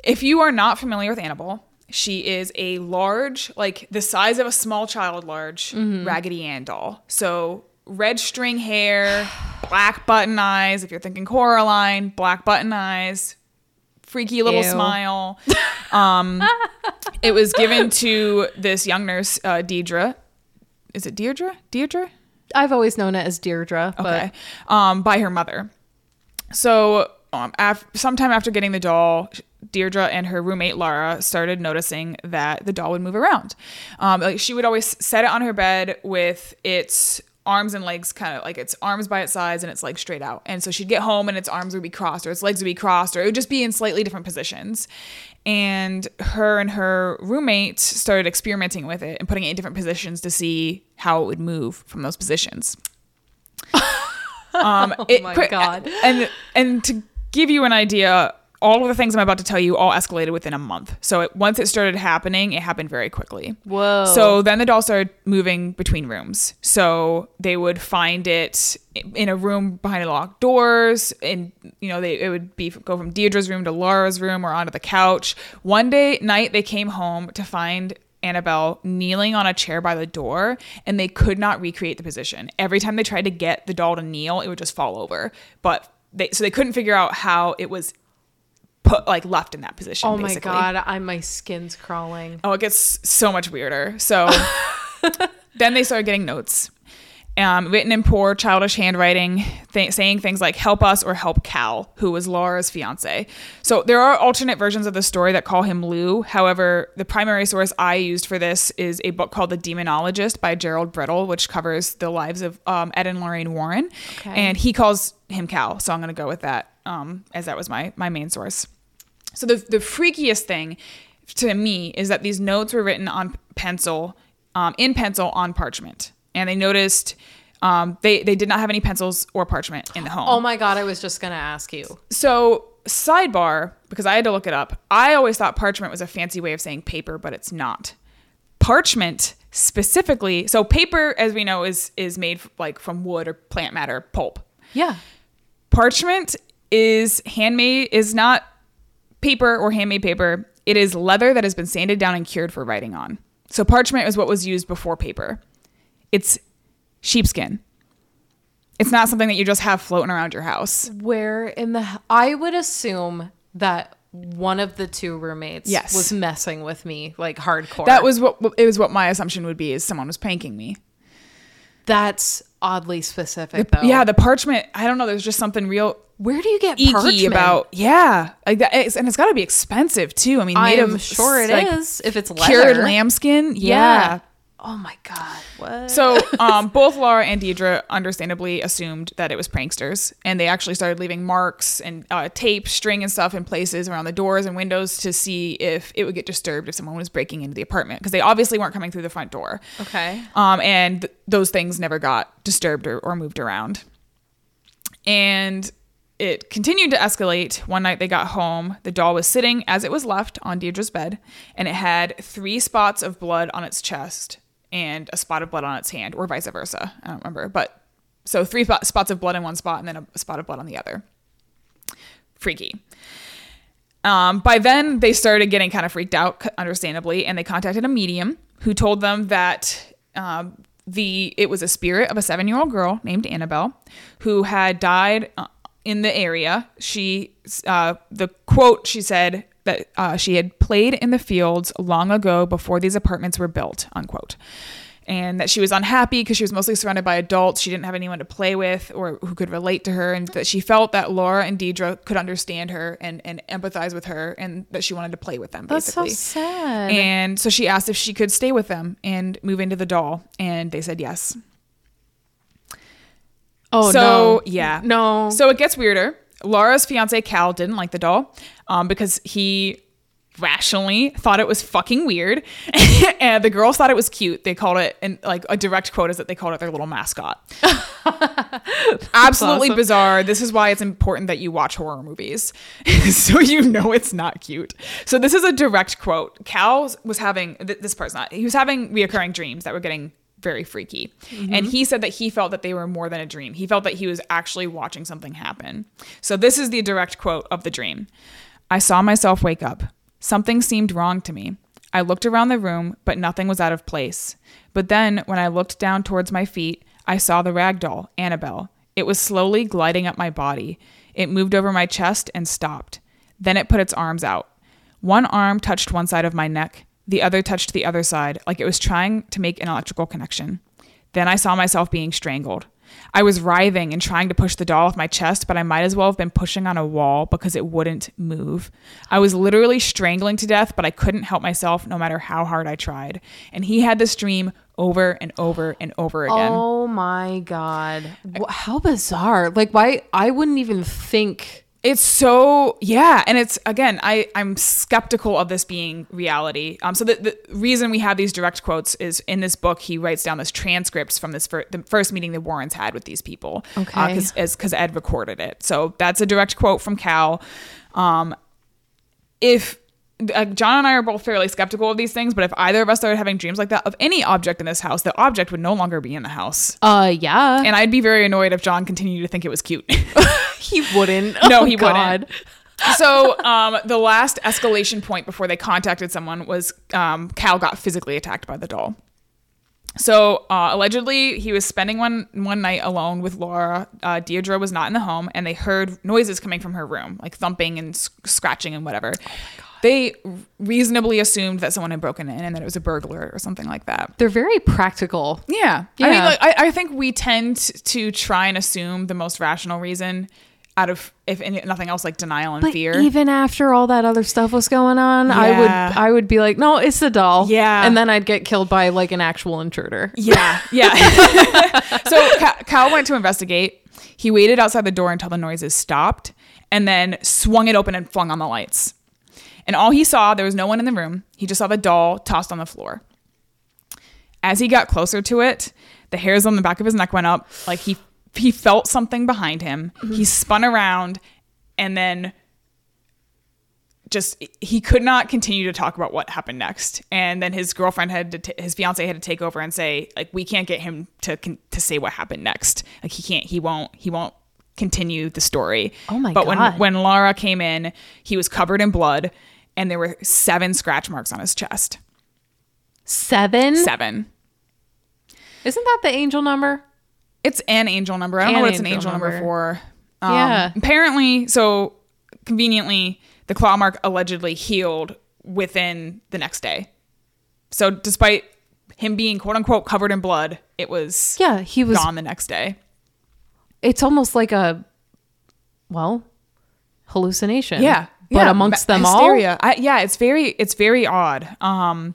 if you are not familiar with Annabelle, she is a large, like the size of a small child, large Raggedy Ann doll. So, red string hair, black button eyes. If you're thinking Coraline, black button eyes, freaky little Ew. smile. Um, it was given to this young nurse, uh, Deidre. Is it Deirdre? Deirdre? I've always known it as Deirdre, but Okay. Um, by her mother. So, um, af- sometime after getting the doll, Deirdre and her roommate Lara started noticing that the doll would move around. Um, like she would always set it on her bed with its arms and legs kind of like its arms by its sides and its legs straight out. And so she'd get home and its arms would be crossed or its legs would be crossed or it would just be in slightly different positions. And her and her roommate started experimenting with it and putting it in different positions to see how it would move from those positions. Um, oh my God. And and to give you an idea, all of the things I'm about to tell you all escalated within a month. So it, once it started happening, it happened very quickly. Whoa. So then the doll started moving between rooms. So they would find it in a room behind locked doors, and you know they it would be go from Deirdre's room to Laura's room or onto the couch. One day night they came home to find Annabelle kneeling on a chair by the door, and they could not recreate the position. Every time they tried to get the doll to kneel, it would just fall over. But they so they couldn't figure out how it was put like left in that position. Oh basically. my god, I my skin's crawling. Oh, it gets so much weirder. So then they started getting notes, um, written in poor, childish handwriting, th- saying things like "help us" or "help Cal," who was Laura's fiance. So there are alternate versions of the story that call him Lou. However, the primary source I used for this is a book called "The Demonologist" by Gerald Brittle, which covers the lives of um, Ed and Lorraine Warren, Okay. and he calls him Cal. So I'm going to go with that um, as that was my my main source. So the the freakiest thing to me is that these notes were written on pencil, um, in pencil on parchment, and they noticed um, they they did not have any pencils or parchment in the home. Oh my god, I was just gonna ask you. So, sidebar, because I had to look it up, I always thought parchment was a fancy way of saying paper, but it's not. Parchment specifically, so paper, as we know, is is made like from wood or plant matter pulp. Yeah. Parchment is handmade, is not paper or handmade paper. It is leather that has been sanded down and cured for writing on. So parchment is what was used before paper. It's sheepskin. It's not something that you just have floating around your house. Where in the I would assume that one of the two roommates Yes. was messing with me like hardcore. That was what it was what my assumption would be is someone was pranking me. that's oddly specific though. Yeah, the parchment, I don't know, there's just something real Where do you get parchment? about yeah. Like that it's, and it's got to be expensive too. I mean, made I'm of sure it it is if it's cured lambskin. Yeah. yeah. Oh my god. What? So, um, both Laura and Deidre understandably assumed that it was pranksters, and they actually started leaving marks and uh, tape, string, and stuff in places around the doors and windows to see if it would get disturbed if someone was breaking into the apartment because they obviously weren't coming through the front door. okay. Um, and th- those things never got disturbed or, or moved around. And it continued to escalate. One night they got home. The doll was sitting as it was left on Deirdre's bed, and it had three spots of blood on its chest and a spot of blood on its hand, or vice versa. I don't remember. But so three spot- spots of blood in one spot and then a spot of blood on the other. Freaky. Um, by then, they started getting kind of freaked out, understandably, and they contacted a medium who told them that um, the it was a spirit of a seven year old girl named Annabelle who had died uh, in the area. She, uh, the quote she said that uh, she had played in the fields long ago before these apartments were built, unquote. And that she was unhappy because she was mostly surrounded by adults. She didn't have anyone to play with or who could relate to her. And that she felt that Laura and Deidre could understand her and, and empathize with her and that she wanted to play with them, That's so sad. And so she asked if she could stay with them and move into the doll. And they said yes. oh so, no. yeah. No. So it gets weirder. Laura's fiance Cal didn't like the doll um, because he rationally thought it was fucking weird, and the girls thought it was cute. They called it, and like a direct quote is that they called it their little mascot. Absolutely awesome. bizarre. This is why it's important that you watch horror movies, so you know it's not cute. So this is a direct quote. Cal was having th- this part's not. He was having reoccurring dreams that were getting very freaky, and mm-hmm. he said that he felt that they were more than a dream. He felt that he was actually watching something happen. So this is the direct quote of the dream. I saw myself wake up. Something seemed wrong to me. I looked around the room, but nothing was out of place. But then, when I looked down towards my feet, I saw the rag doll, Annabelle. It was slowly gliding up my body. It moved over my chest and stopped. Then it put its arms out. One arm touched one side of my neck, the other touched the other side, like it was trying to make an electrical connection. Then I saw myself being strangled. I was writhing and trying to push the doll off my chest, but I might as well have been pushing on a wall because it wouldn't move. I was literally strangling to death, but I couldn't help myself no matter how hard I tried. And he had this dream over and over and over again. Oh my god. How bizarre. Like why I wouldn't even think It's so yeah, and it's again, I I'm skeptical of this being reality. Um, so the, the reason we have these direct quotes is in this book he writes down this transcripts from this fir- the first meeting the Warrens had with these people. Okay. because because Ed recorded it. So that's a direct quote from Cal. Um, if uh, John and I are both fairly skeptical of these things, but if either of us started having dreams like that of any object in this house, the object would no longer be in the house. uh yeah. And I'd be very annoyed if John continued to think it was cute. he wouldn't. No, Oh, he God. wouldn't. so um, the last escalation point before they contacted someone was um, Cal got physically attacked by the doll. So uh, allegedly, he was spending one one night alone with Laura. Uh, Deirdre was not in the home, and they heard noises coming from her room, like thumping and s- scratching and whatever. They reasonably assumed that someone had broken in and that it was a burglar or something like that. They're very practical. Yeah. I mean, like, I, I think we tend to try and assume the most rational reason out of, if any, nothing else, like denial and But fear. even after all that other stuff was going on, I would I would be like, no, it's the doll. Yeah. and then I'd get killed by like an actual intruder. Yeah, yeah. so Cal went to investigate. He waited outside the door until the noises stopped, and then swung it open and flung on the lights. And all he saw, there was no one in the room. He just saw the doll tossed on the floor. As he got closer to it, the hairs on the back of his neck went up. Like he he felt something behind him. Mm-hmm. He spun around and then just he could not continue to talk about what happened next and then his girlfriend had to t- his fiance had to take over and say like we can't get him to con- to say what happened next like he can't he won't he won't continue the story Oh my but God. when when Laura came in he was covered in blood and there were seven scratch marks on his chest Seven? seven Isn't that the angel number? it's an angel number i don't know An what it's an angel angel number, number. for Um, Yeah. apparently so conveniently the claw mark allegedly healed within the next day so despite him being quote unquote covered in blood it was Yeah, he was. gone the next day It's almost like a, well, hallucination. yeah But yeah, amongst them hysteria. I, yeah it's very it's very odd. Um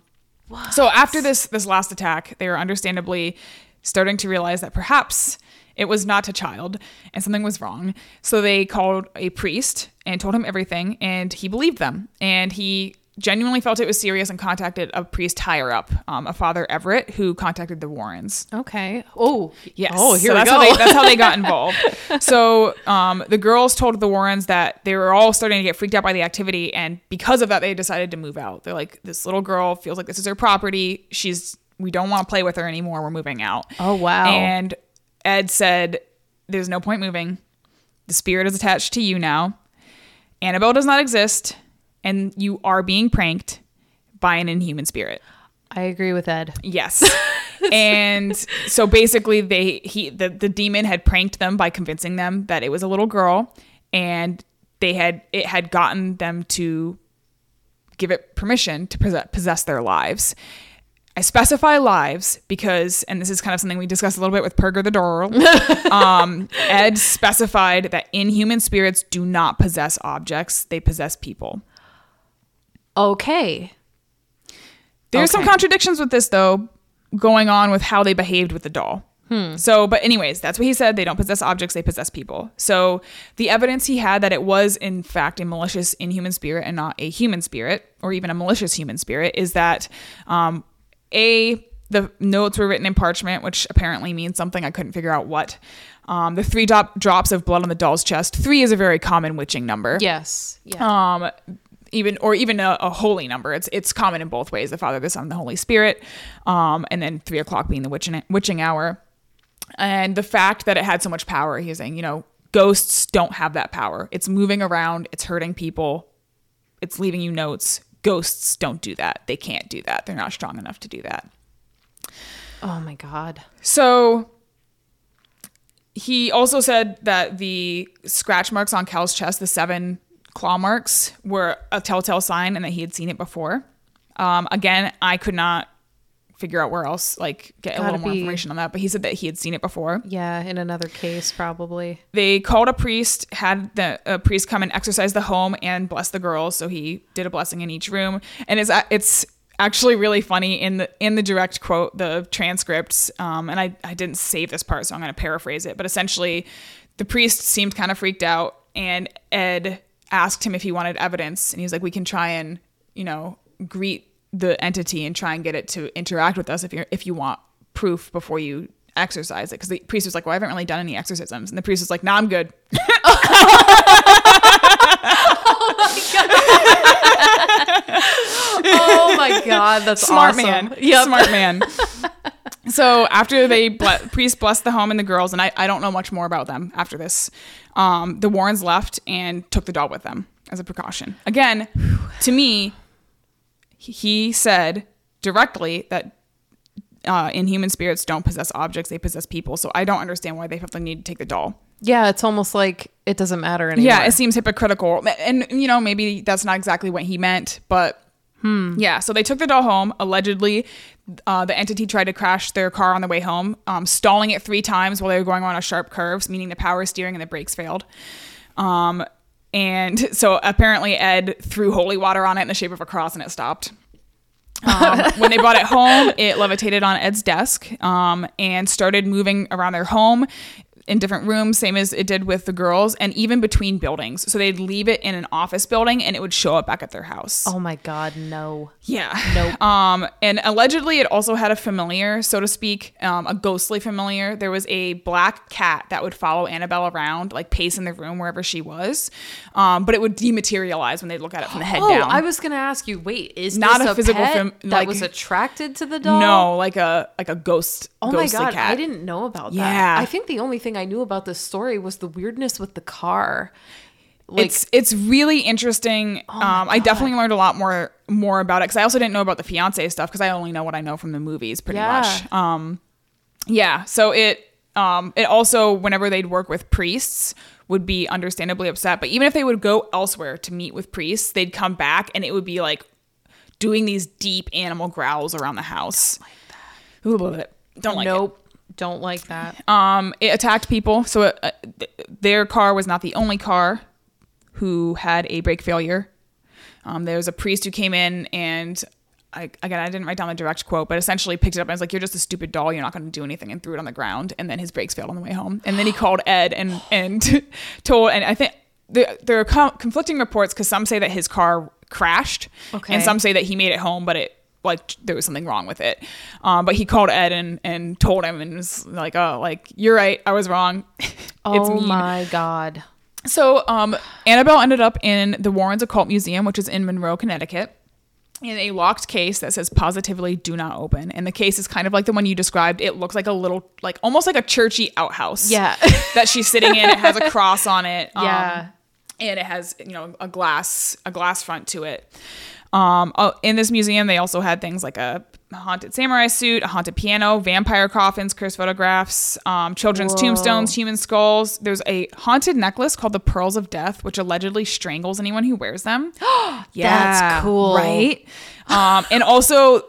so after this this last attack they were understandably starting to realize that perhaps it was not a child and something was wrong. So they called a priest and told him everything and he believed them. And he genuinely felt it was serious and contacted a priest higher up um, a father everett who contacted the warrens. Okay. Oh, Yes. Oh, here So we that's go. How they, that's how they got involved. so um, the girls told the Warrens that they were all starting to get freaked out by the activity, and because of that, they decided to move out. They're like, this little girl feels like this is her property. She's we don't want to play with her anymore. We're moving out. Oh, wow. And Ed said, "There's no point moving. The spirit is attached to you now. Annabelle does not exist, and you are being pranked by an inhuman spirit." I agree with Ed. Yes. and so basically they he the, the demon had pranked them by convincing them that it was a little girl and they had it had gotten them to give it permission to possess, possess their lives. I specify lives because, and this is kind of something we discussed a little bit with Perger the Derl. um, Ed specified that inhuman spirits do not possess objects; they possess people. Okay. There's some contradictions with this though, going on with how they behaved with the doll. So, but anyways, that's what he said. They don't possess objects; they possess people. So, the evidence he had that it was in fact a malicious inhuman spirit and not a human spirit, or even a malicious human spirit, is that um, a the notes were written in parchment, which apparently means something. I couldn't figure out what. Um, the three drop drops of blood on the doll's chest. Three is a very common witching number Yes. Yeah. um even or even a, a holy number. It's it's common in both ways the father the son the holy spirit um and then three o'clock being the witching witching hour. And the fact that it had so much power he's saying you know ghosts don't have that power. It's moving around it's hurting people it's leaving you notes. Ghosts don't do that. They can't do that. They're not strong enough to do that. Oh my God. so he also said that the scratch marks on Cal's chest, the seven claw marks, were a telltale sign and that he had seen it before. Um, again, I could not figure out where else, like, get a Gotta little more be- information on that, but he said that he had seen it before. Yeah. In another case, probably. They called a priest, had the a priest come and exercise the home and bless the girls. So he did a blessing in each room, and it's it's actually really funny in the in the direct quote the transcripts. Um, and I I didn't save this part, so I'm going to paraphrase it. But essentially, the priest seemed kind of freaked out, and Ed asked him if he wanted evidence, and he's like, "We can try and you know greet the entity and try and get it to interact with us if you if you want proof before you." exercise it because the priest was like well i haven't really done any exorcisms and the priest was like nah i'm good Oh my God. Oh my God. That's awesome. smart awesome. man Yep. smart man so after they ble- priest blessed the home and the girls and I, I don't know much more about them after this um, the warrens left and took the doll with them as a precaution again to me he- he said directly that uh, inhuman spirits don't possess objects they possess people so i don't understand why they felt the need to take the doll Yeah. It's almost like it doesn't matter anymore. yeah, it seems hypocritical. And, you know, maybe that's not exactly what he meant, but yeah. So they took the doll home. Allegedly, uh, the entity tried to crash their car on the way home, um, stalling it three times while they were going on a sharp curve, meaning the power steering and the brakes failed. Um, and so apparently, Ed threw holy water on it in the shape of a cross and it stopped. Um, when they brought it home, it levitated on Ed's desk um, and started moving around their home. In different rooms, same as it did with the girls, and even between buildings. So they'd leave it in an office building, and it would show up back at their house. Oh my god, no. Yeah. Nope. Um, and allegedly, it also had a familiar, so to speak, um, a ghostly familiar. There was a black cat that would follow Annabelle around, like pace in the room wherever she was. Um, but it would dematerialize when they look at it from the head Oh, down. I was gonna ask you. Wait, is Not this a a, physical fam- that like- was attracted to the dog? no, like a like a ghost. Oh my god, cat. I didn't know about that. Yeah. I think the only thing I knew about this story was the weirdness with the car. Like, it's it's really interesting. Oh um, I definitely learned a lot more more about it because I also didn't know about the fiance stuff because I only know what I know from the movies, pretty Yeah. much. Um, yeah. So it um, it also whenever they'd work with priests would be understandably upset, but even if they would go elsewhere to meet with priests, they'd come back and it would be like doing these deep animal growls around the house. Don't like that. Don't like it. nope, don't like that. Um, it attacked people. So it, uh, th- their car was not the only car who had a brake failure. Um, there was a priest who came in and I, again, I didn't write down the direct quote, but essentially picked it up and was like, "You're just a stupid doll. You're not going to do anything," and threw it on the ground. And then his brakes failed on the way home. And then he called Ed and and told. And I think there, there are co- conflicting reports because some say that his car crashed, Okay. and some say that he made it home, but it like there was something wrong with it. Um, but he called Ed and and told him and was like, "Oh, like you're right. I was wrong. it's oh me." my god. So, um, Annabelle ended up in the Warrens Occult Museum, which is in Monroe, Connecticut, in a locked case that says positively do not open. And the case is kind of like the one you described. It looks like a little, like almost like a churchy outhouse. Yeah. that she's sitting in. It has a cross on it. um, Yeah. and it has you know a glass a glass front to it. Um, oh, in this museum, they also had things like a haunted samurai suit, a haunted piano, vampire coffins, cursed photographs, um, children's tombstones, human skulls. There's a haunted necklace called the Pearls of Death, which allegedly strangles anyone who wears them. That's cool. right? Um, and also,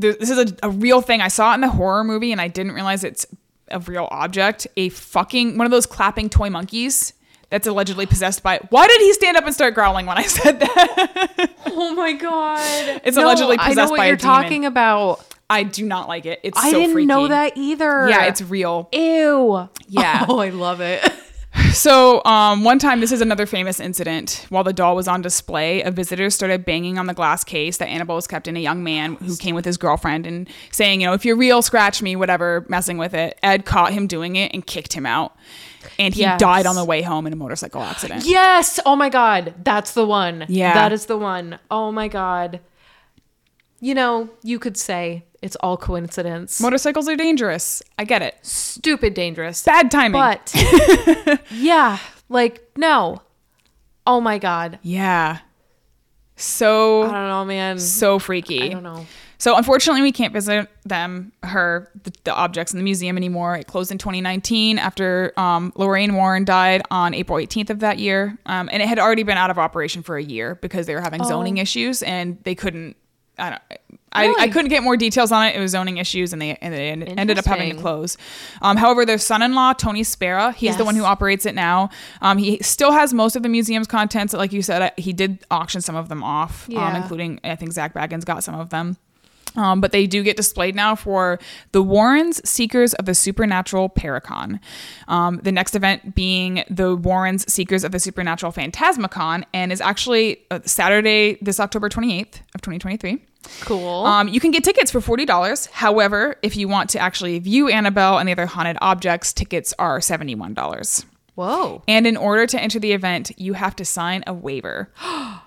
th- this is a, a real thing. I saw it in the horror movie, and I didn't realize it's a real object. A fucking one of those clapping toy monkeys. That's allegedly possessed by. Why did he stand up and start growling when I said that? Oh my god. It's allegedly possessed by I know what by you're talking about. I do not like it. It's I so didn't freaky. know that either. Yeah, it's real. ew. Yeah. Oh, I love it. So, um, one time, this is another famous incident. While the doll was on display, a visitor started banging on the glass case that Annabelle was kept in. A young man who came with his girlfriend and saying, you know, if you're real, scratch me, whatever, messing with it. Ed caught him doing it and kicked him out. And he Yes. died on the way home in a motorcycle accident. Yes. Oh my god. That's the one. Yeah. That is the one. Oh my god. You know, you could say it's all coincidence. Motorcycles are dangerous. I get it. Stupid dangerous. Bad timing. But yeah, like no. Oh my god. yeah. So I don't know, man. so freaky. I don't know. So unfortunately, we can't visit them, her, the, the objects in the museum anymore. It closed in 2019 after um, Lorraine Warren died on April 18th of that year, um, and it had already been out of operation for a year because they were having zoning issues and they couldn't. I don't. I, I couldn't get more details on it. It was zoning issues, and they and they ended up having to close. Um, however, their son-in-law Tony Spera, he's the one who operates it now. Um, he still has most of the museum's contents. Like you said, he did auction some of them off, um, including I think Zak Bagans got some of them. Um, but they do get displayed now for the Warrens Seekers of the Supernatural Paracon. Um, the next event being the Warrens Seekers of the Supernatural Phantasmacon, and is actually uh, Saturday, this October 28th of 2023. Cool. Um, you can get tickets for forty dollars. However, if you want to actually view Annabelle and the other haunted objects, tickets are seventy one dollars. Whoa. And in order to enter the event, you have to sign a waiver.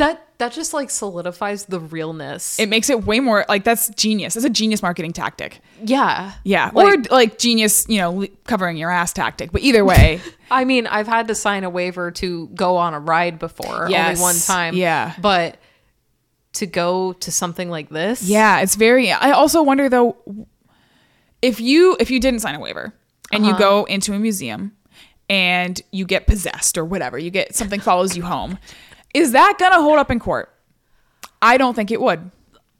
That that just like solidifies the realness. It makes it way more like that's genius. It's a genius marketing tactic. yeah. Yeah, Like- or like genius, you know, covering your ass tactic. But either way, I mean, I've had to sign a waiver to go on a ride before, Yes. only one time. Yeah. But to go to something like this, yeah, it's very. I also wonder though, if you if you didn't sign a waiver and Uh-huh. you go into a museum and you get possessed or whatever, you get something follows you home, is that gonna hold up in court? I don't think it would.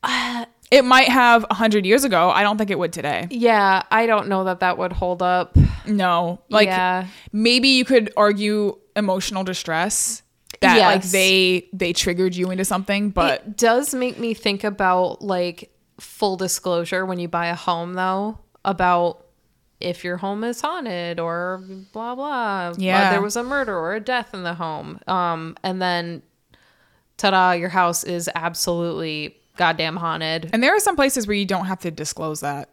Uh, it might have a hundred years ago. I don't think it would today. yeah, I don't know that that would hold up. No, like Yeah. maybe you could argue emotional distress that like they they triggered you into something, but it does make me think about like full disclosure when you buy a home, though, about if your home is haunted or blah blah. uh, Yeah. there was a murder or a death in the home. Um, and then, ta-da! Your house is absolutely goddamn haunted. And there are some places where you don't have to disclose that.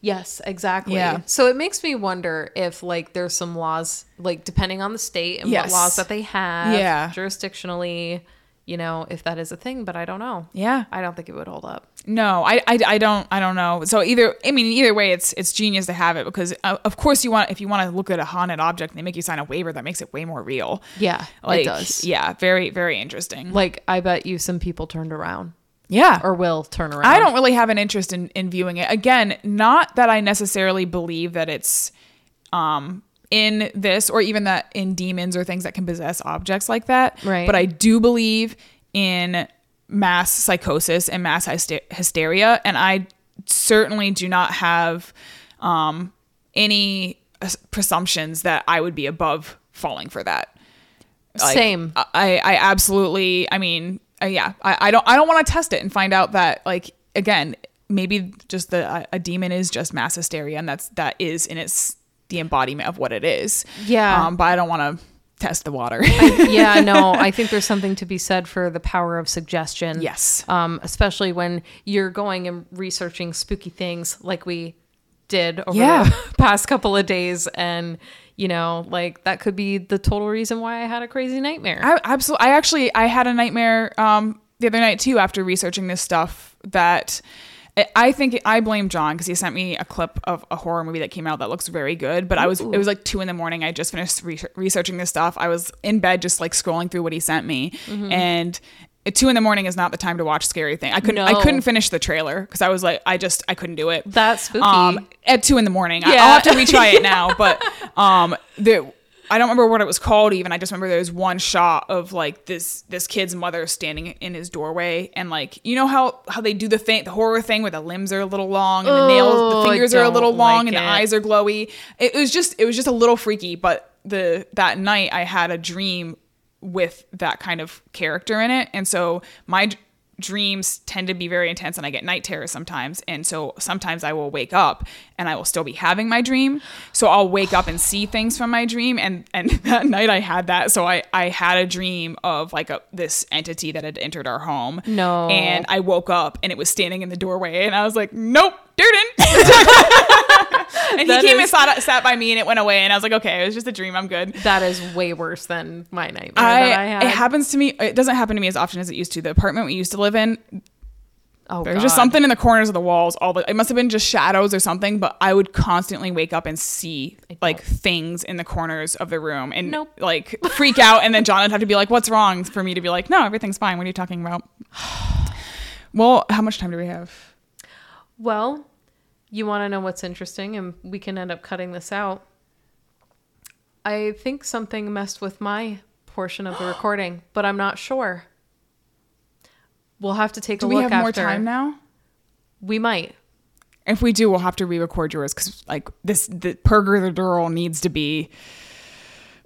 Yes, exactly. Yeah. So it makes me wonder if like there's some laws like depending on the state and Yes. what laws that they have Yeah. jurisdictionally, you know, if that is a thing, but I don't know. Yeah. I don't think it would hold up. No, I, I, I don't I don't know. So either I mean either way, it's it's genius to have it because uh, of course you want if you want to look at a haunted object and they make you sign a waiver that makes it way more real. Yeah, Like it does. yeah, very very interesting. Like I bet you some people turned around yeah, or will turn around. I don't really have an interest in in viewing it. Again, not that I necessarily believe that it's um in this or even that in demons or things that can possess objects like that. Right. But I do believe in mass psychosis and mass hysteria and I certainly do not have um any presumptions that I would be above falling for that. Like, Same. I, I absolutely. I mean, uh, yeah. I, I don't. I don't want to test it and find out that like again, maybe just the a, a demon is just mass hysteria, and that's that is in its the embodiment of what it is. Yeah. Um, but I don't want to test the water. yeah, no, I think there's something to be said for the power of suggestion. Yes. Um, especially when you're going and researching spooky things like we did over Yeah. the past couple of days. And, you know, like that could be the total reason why I had a crazy nightmare. I absolutely. I actually I had a nightmare um the other night too after researching this stuff that. I- I think I blame John because he sent me a clip of a horror movie that came out that looks very good. But I was it was like two in the morning. I just finished re- researching this stuff. I was in bed just like scrolling through what he sent me, and at two in the morning is not the time to watch scary thing. I couldn't I couldn't finish the trailer because I was like I just I couldn't do it. That's spooky. Um, at two in the morning. I, Yeah. I'll have to retry it now, but um, the I don't remember what it was called even. I just remember there was one shot of like this this kid's mother standing in his doorway, and like you know how how they do the thing, the horror thing where the limbs are a little long and the nails, the fingers are a little long, like and the eyes are glowy. It was just it was just a little freaky, but the that night I had a dream with that kind of character in it, and so my dreams tend to be very intense and I get night terrors sometimes. And so sometimes I will wake up and I will still be having my dream. So I'll wake up and see things from my dream. And, and that night I had that. So I, I had a dream of like a, this entity that had entered our home. No. And I woke up and it was standing in the doorway and I was like, nope, Durden. and he came and sat, sat by me and it went away. And I was like, okay, it was just a dream. I'm good. that is way worse than my nightmare I, that I had. it happens to me. It doesn't happen to me as often as it used to. The apartment we used to live in, oh, There's just something in the corners of the walls. All the it must have been just shadows or something, but I would constantly wake up and see like things in the corners of the room and Nope. like freak out. And then John would have to be like, "What's wrong?" For me to be like, "No, everything's fine. What are you talking about?" well, how much time do we have? Well, you want to know what's interesting, and we can end up cutting this out. I think something messed with my portion of the recording, but I'm not sure. We'll have to take Do a look. Do we have more time now? We might. If we do, we'll have to re-record yours because like this, the Perger the Derl needs to be.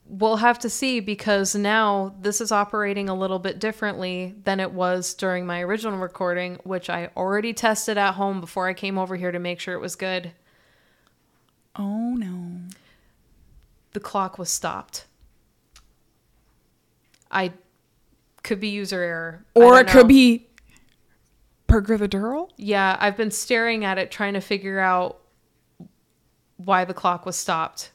We'll have to see because now this is operating a little bit differently than it was during my original recording, which I already tested at home before I came over here to make sure it was good. Oh no! the clock was stopped. I could be user error. Or it could be Perger the Derl. Yeah, I've been staring at it trying to figure out why the clock was stopped.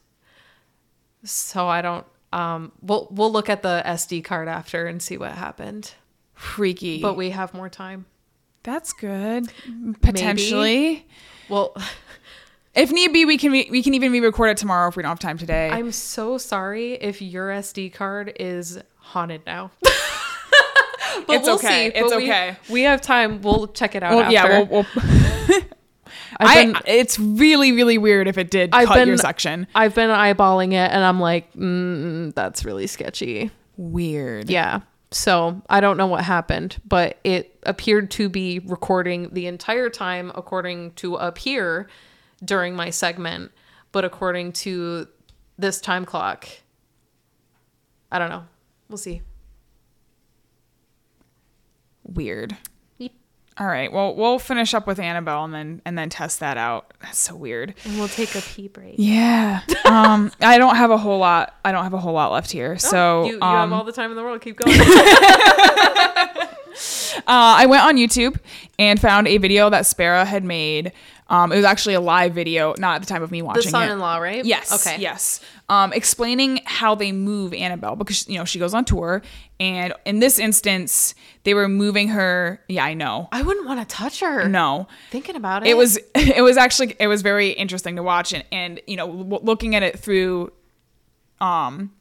So I don't um we'll we'll look at the SD card after and see what happened. Freaky. But we have more time. That's good. Potentially. Well, If need be, we can re- we can even re-record it tomorrow if we don't have time today. I'm so sorry if your SD card is haunted now. but It's okay. It's But we- okay. We have time. We'll check it out well, after. yeah, we'll, we'll I've I, been, it's really really weird if it did I've cut been your section. I've been eyeballing it, and I'm like, mm, that's really sketchy. Weird. Yeah. So I don't know what happened, but it appeared to be recording the entire time according to up here during my segment, but according to this time clock, I don't know. We'll see. Weird. Yep. All right. Well, we'll finish up with Annabelle and then and then test that out. That's so weird. And we'll take a pee break. Yeah. um, I don't have a whole lot. I don't have a whole lot left here. So Oh, you, you um, have all the time in the world. Keep going. Uh, I went on YouTube and found a video that Spera had made. Um, it was actually a live video, not at the time of me watching it. son-in-law, right? Yes. Okay. Yes. Um, explaining how they move Annabelle because you know she goes on tour, and in this instance, they were moving her. Yeah, I know. I wouldn't want to touch her. No, Thinking about it. it was it was actually it was very interesting to watch and and you know w- looking at it through um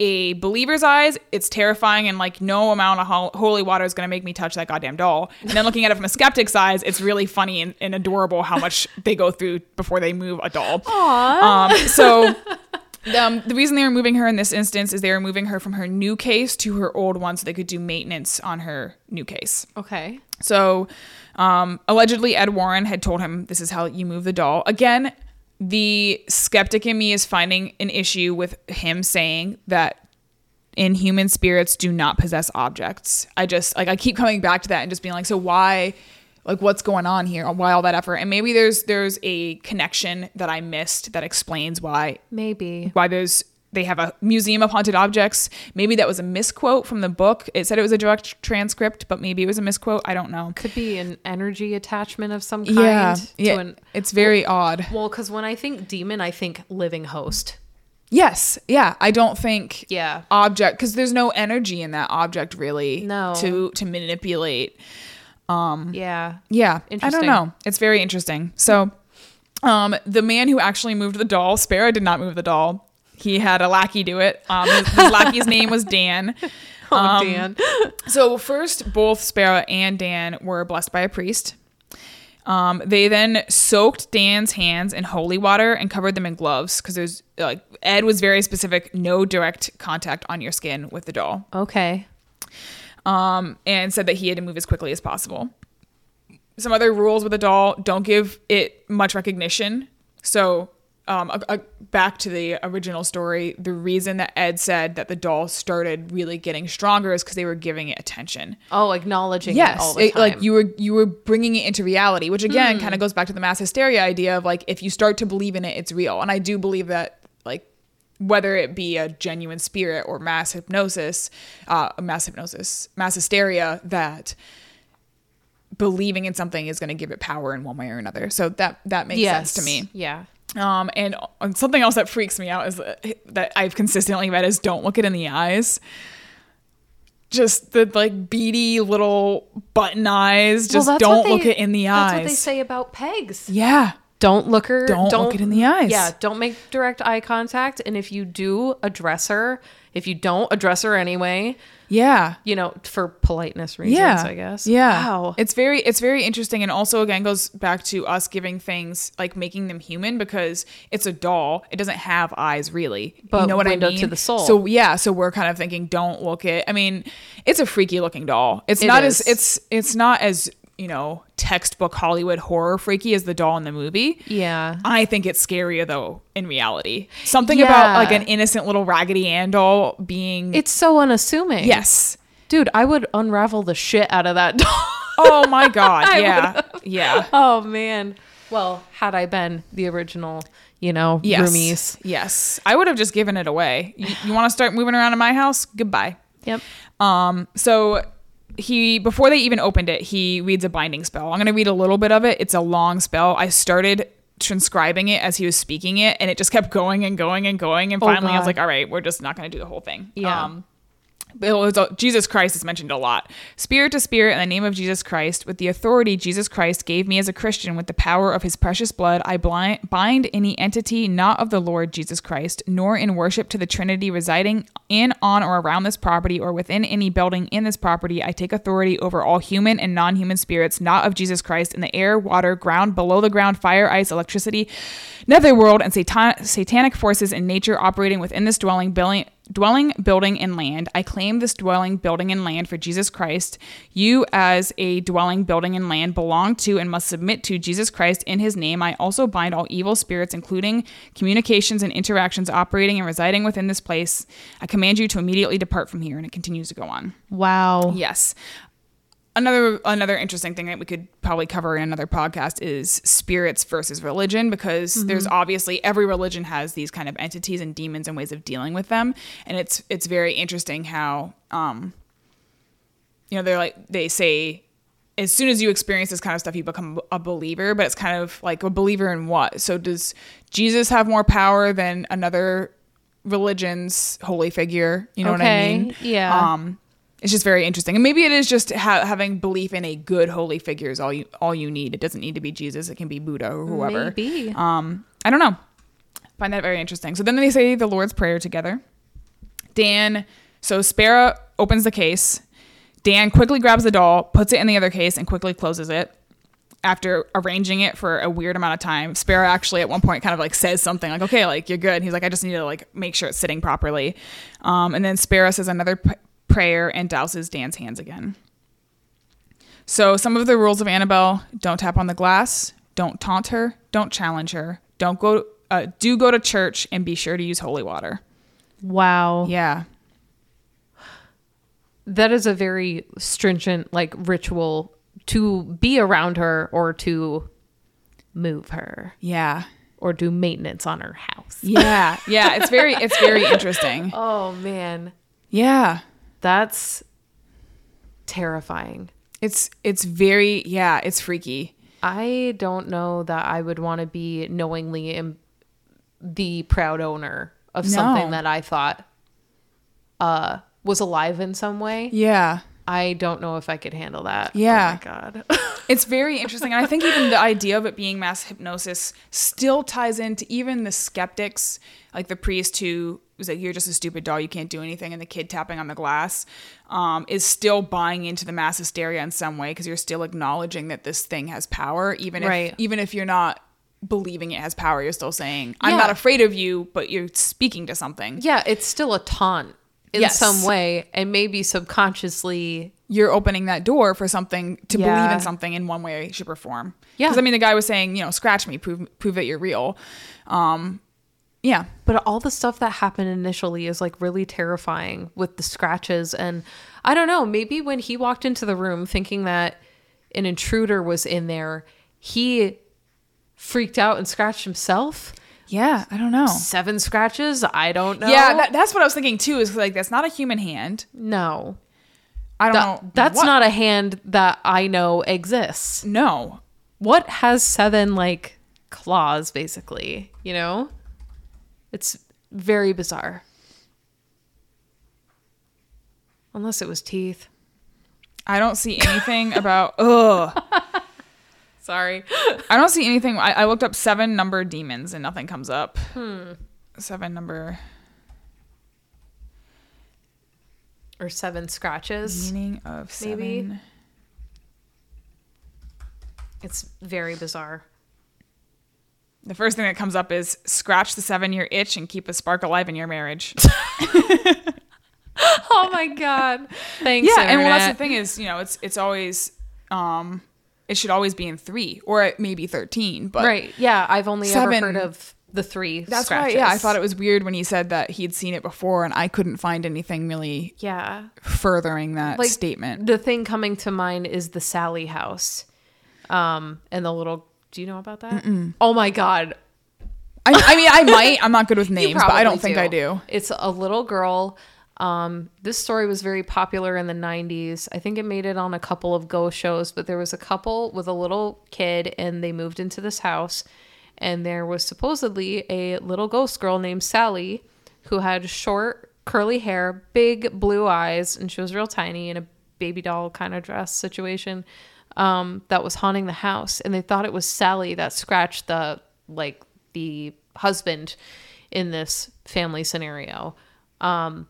a believer's eyes it's terrifying and like no amount of ho- holy water is going to make me touch that goddamn doll and then looking at it from a skeptic's eyes it's really funny and, and adorable how much they go through before they move a doll um so um, the reason they were moving her in this instance is they were moving her from her new case to her old one so they could do maintenance on her new case Okay. so, um, allegedly, Ed Warren had told him this is how you move the doll. Again, the skeptic in me is finding an issue with him saying that inhuman spirits do not possess objects. I just like I keep coming back to that and just being like, so why? Like what's going on here? Why all that effort? And maybe there's there's a connection that I missed that explains why Maybe. why there's they have a museum of haunted objects. Maybe that was a misquote from the book. It said it was a direct transcript, but maybe it was a misquote. I don't know. Could be an energy attachment of some kind. Yeah, To yeah. An, it's very odd. well, because when I think demon, I think living host. Yes, yeah. I don't think Yeah. object because there's no energy in that object really. No. to to manipulate. Um. Yeah. Yeah, I don't know. It's very interesting. So, um, the man who actually moved the doll, Spera, did not move the doll. He had a lackey do it. Um, his, his lackey's name was Dan. Oh, Um, Dan. So first, both Spera and Dan were blessed by a priest. Um, they then soaked Dan's hands in holy water and covered them in gloves because there's like Ed was very specific: no direct contact on your skin with the doll, Okay. um, and said that he had to move as quickly as possible. Some other rules with the doll: don't give it much recognition. So, um, a- a- back to the original story, the reason that Ed said that the doll started really getting stronger is because they were giving it attention. Oh, acknowledging yes it all the it- like you were you were bringing it into reality which again kind of goes back to the mass hysteria idea of like if you start to believe in it it's real. And i do believe that like whether it be a genuine spirit or mass hypnosis uh mass hypnosis mass hysteria that believing in something is going to give it power in one way or another. So that that makes yes. sense to me. Yeah. Um, and and something else that freaks me out is that, that I've consistently read is don't look it in the eyes. Just the like beady little button eyes. Just Well, don't they- look it in the eyes. That's what they say about pegs. Yeah. Don't look her. Don't look it in the eyes. Yeah, don't make direct eye contact. And if you do address her, if you don't address her anyway, Yeah. you know, for politeness reasons, Yeah. I guess. Yeah. Wow. It's very it's very interesting and also again goes back to us giving things like making them human because it's a doll. It doesn't have eyes really. But you know what I mean? to the soul. So yeah, so we're kind of thinking don't look it. I mean, it's a freaky looking doll. It's It not is. as it's it's not as, you know, textbook Hollywood horror freaky as the doll in the movie. yeah. I think it's scarier though in reality. Something Yeah. about like an innocent little Raggedy Ann doll being It's so unassuming. yes. Dude, I would unravel the shit out of that doll. Oh my god. Yeah. Yeah. oh man. Well, had I been the original, you know, Yes. roomies. Yes. I would have just given it away. You, you want to start moving around in my house? Goodbye. Yep. Um, so he before they even opened it, he reads a binding spell. I'm gonna read a little bit of it. It's a long spell. I started transcribing it as he was speaking it, and it just kept going and going and going. And Oh, finally, I was like, "All right, we're just not gonna do the whole thing." Yeah. Um, was, Jesus Christ is mentioned a lot. Spirit to spirit, in the name of Jesus Christ, with the authority Jesus Christ gave me as a Christian, with the power of his precious blood, I blind, bind any entity not of the Lord Jesus Christ, nor in worship to the Trinity residing in, on, or around this property, or within any building in this property. I take authority over all human and non human spirits not of Jesus Christ in the air, water, ground, below the ground, fire, ice, electricity, netherworld, and satan- satanic forces in nature operating within this dwelling, dwelling, building, and land. I claim this dwelling, building, and land for Jesus Christ. You, as a dwelling, building, and land, belong to and must submit to Jesus Christ in his name. I also bind all evil spirits, including communications and interactions operating and residing within this place. I command you to immediately depart from here. And it continues to go on. Wow. Yes. Another another interesting thing that we could probably cover in another podcast is spirits versus religion because there's obviously every religion has these kind of entities and demons and ways of dealing with them. And it's it's very interesting how um you know they're like they say as soon as you experience this kind of stuff you become a believer but it's kind of like a believer in what? So does jesus have more power than another religion's holy figure? You know what i mean? yeah. um it's just very interesting. And maybe it is just ha- having belief in a good holy figure is all you all you need. It doesn't need to be jesus. It can be buddha or whoever. Maybe. um i don't know. Find that very interesting. So then they say the lord's prayer together. Dan so Spera opens the case. Dan quickly grabs the doll puts it in the other case and quickly closes it. After arranging it for a weird amount of time Spera actually at one point kind of like says something like okay like you're good. He's like i just need to like make sure it's sitting properly. Um, and then Spera says another p- prayer and douses dan's hands again. So some of the rules of annabelle don't tap on the glass don't taunt her don't challenge her don't go uh, do go to church and be sure to use holy water. Wow. yeah. That is a very stringent like ritual to be around her or to move her. Yeah. Or do maintenance on her house. yeah. Yeah. It's very it's very interesting. Oh man. yeah That's terrifying. it's it's very yeah it's freaky I don't know that I would want to be knowingly im- the proud owner of No. something that I thought uh was alive in some way. yeah I don't know if I could handle that. Yeah. Oh my god. It's very interesting. And I think even the idea of it being mass hypnosis still ties into even the skeptics, like the priest who was like, You're just a stupid doll, you can't do anything, and the kid tapping on the glass, um, is still buying into the mass hysteria in some way because you're still acknowledging that this thing has power, even if even if you're not believing it has power, you're still saying, I'm Yeah. not afraid of you, but you're speaking to something. yeah, it's still a taunt in Yes. some way and maybe subconsciously you're opening that door for something to believe in something in one way, shape, or form. Yeah. Because I mean, the guy was saying, you know, scratch me, prove prove that you're real. Um, yeah, But all the stuff that happened initially is like really terrifying with the scratches. And I don't know, maybe when he walked into the room thinking that an intruder was in there, he freaked out and scratched himself. yeah. I don't know. Seven scratches? I don't know. Yeah, that, that's what I was thinking too. Is like that's not a human hand. no. I don't know. that's what- not a hand that I know exists. No. What has seven like claws, basically? You know? It's very bizarre. Unless it was teeth. I don't see anything about. Ugh. Sorry. I don't see anything. I, I looked up seven number demons and nothing comes up. Hmm. Seven number or seven scratches. meaning of seven. Maybe. It's very bizarre. The first thing that comes up is scratch the seven year itch and keep a spark alive in your marriage. Oh my god. Thanks. yeah, and well, that's the thing is, you know, it's it's always, um, it should always be in three or maybe thirteen. But Right. Yeah, I've only Seven- ever heard of the three that's scratches. why. Yeah, I thought it was weird when he said that he'd seen it before, and I couldn't find anything really Yeah. furthering that Like statement. the thing coming to mind is the Sally house. Um and the little do you know about that? Oh my god. I, I mean, I might. I'm not good with names, but I don't probably think I do. It's a little girl. Um, this story was very popular in the 90s. I think it made it on a couple of Go shows, but there was a couple with a little kid and they moved into this house. And there was supposedly a little ghost girl named Sally who had short, curly hair, big blue eyes, and she was real tiny in a baby doll kind of dress situation um, that was haunting the house. And they thought it was Sally that scratched the, like, the husband in this family scenario. Um,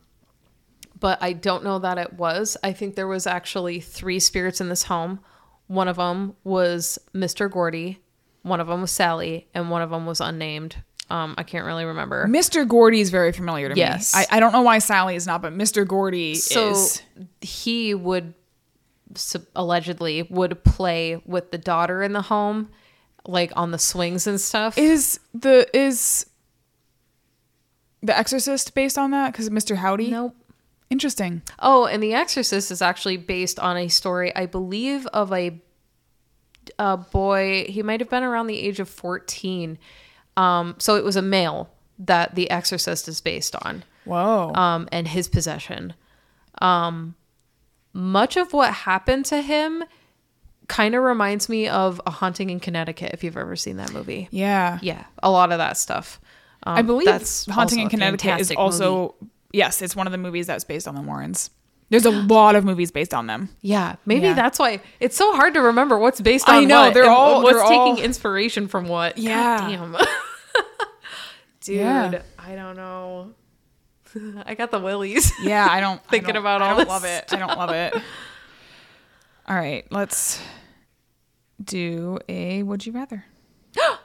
but I don't know that it was. I think there was actually three spirits in this home. One of them was Mr. Gordy, one of them was Sally, and one of them was unnamed. Um, I can't really remember. Mr. Gordy is very familiar to Yes. me. I, I don't know why Sally is not, but Mr. Gordy So is. he would allegedly would play with the daughter in the home, like on the swings and stuff. Is the is the Exorcist based on that? Because Mr. Howdy. nope. Interesting. Oh, and The Exorcist is actually based on a story, I believe, of a a boy. He might have been around the age of fourteen. Um, so it was a male that The Exorcist is based on, Whoa. um, and his possession. Um, much of what happened to him kind of reminds me of A Haunting in Connecticut. If you've ever seen that movie, yeah. yeah, a lot of that stuff. Um, I believe that's Haunting in Connecticut is also movie. yes, it's one of the movies that's based on the Warrens. There's a lot of movies based on them. Yeah, maybe Yeah. that's why it's so hard to remember what's based on I know, they're all- what's they're taking all- inspiration from what. God Yeah. damn. Dude, Yeah. I don't know. I got the willies. Yeah, I don't I Thinking don't- about I don't love it. I don't love it. All right, let's do a would you rather.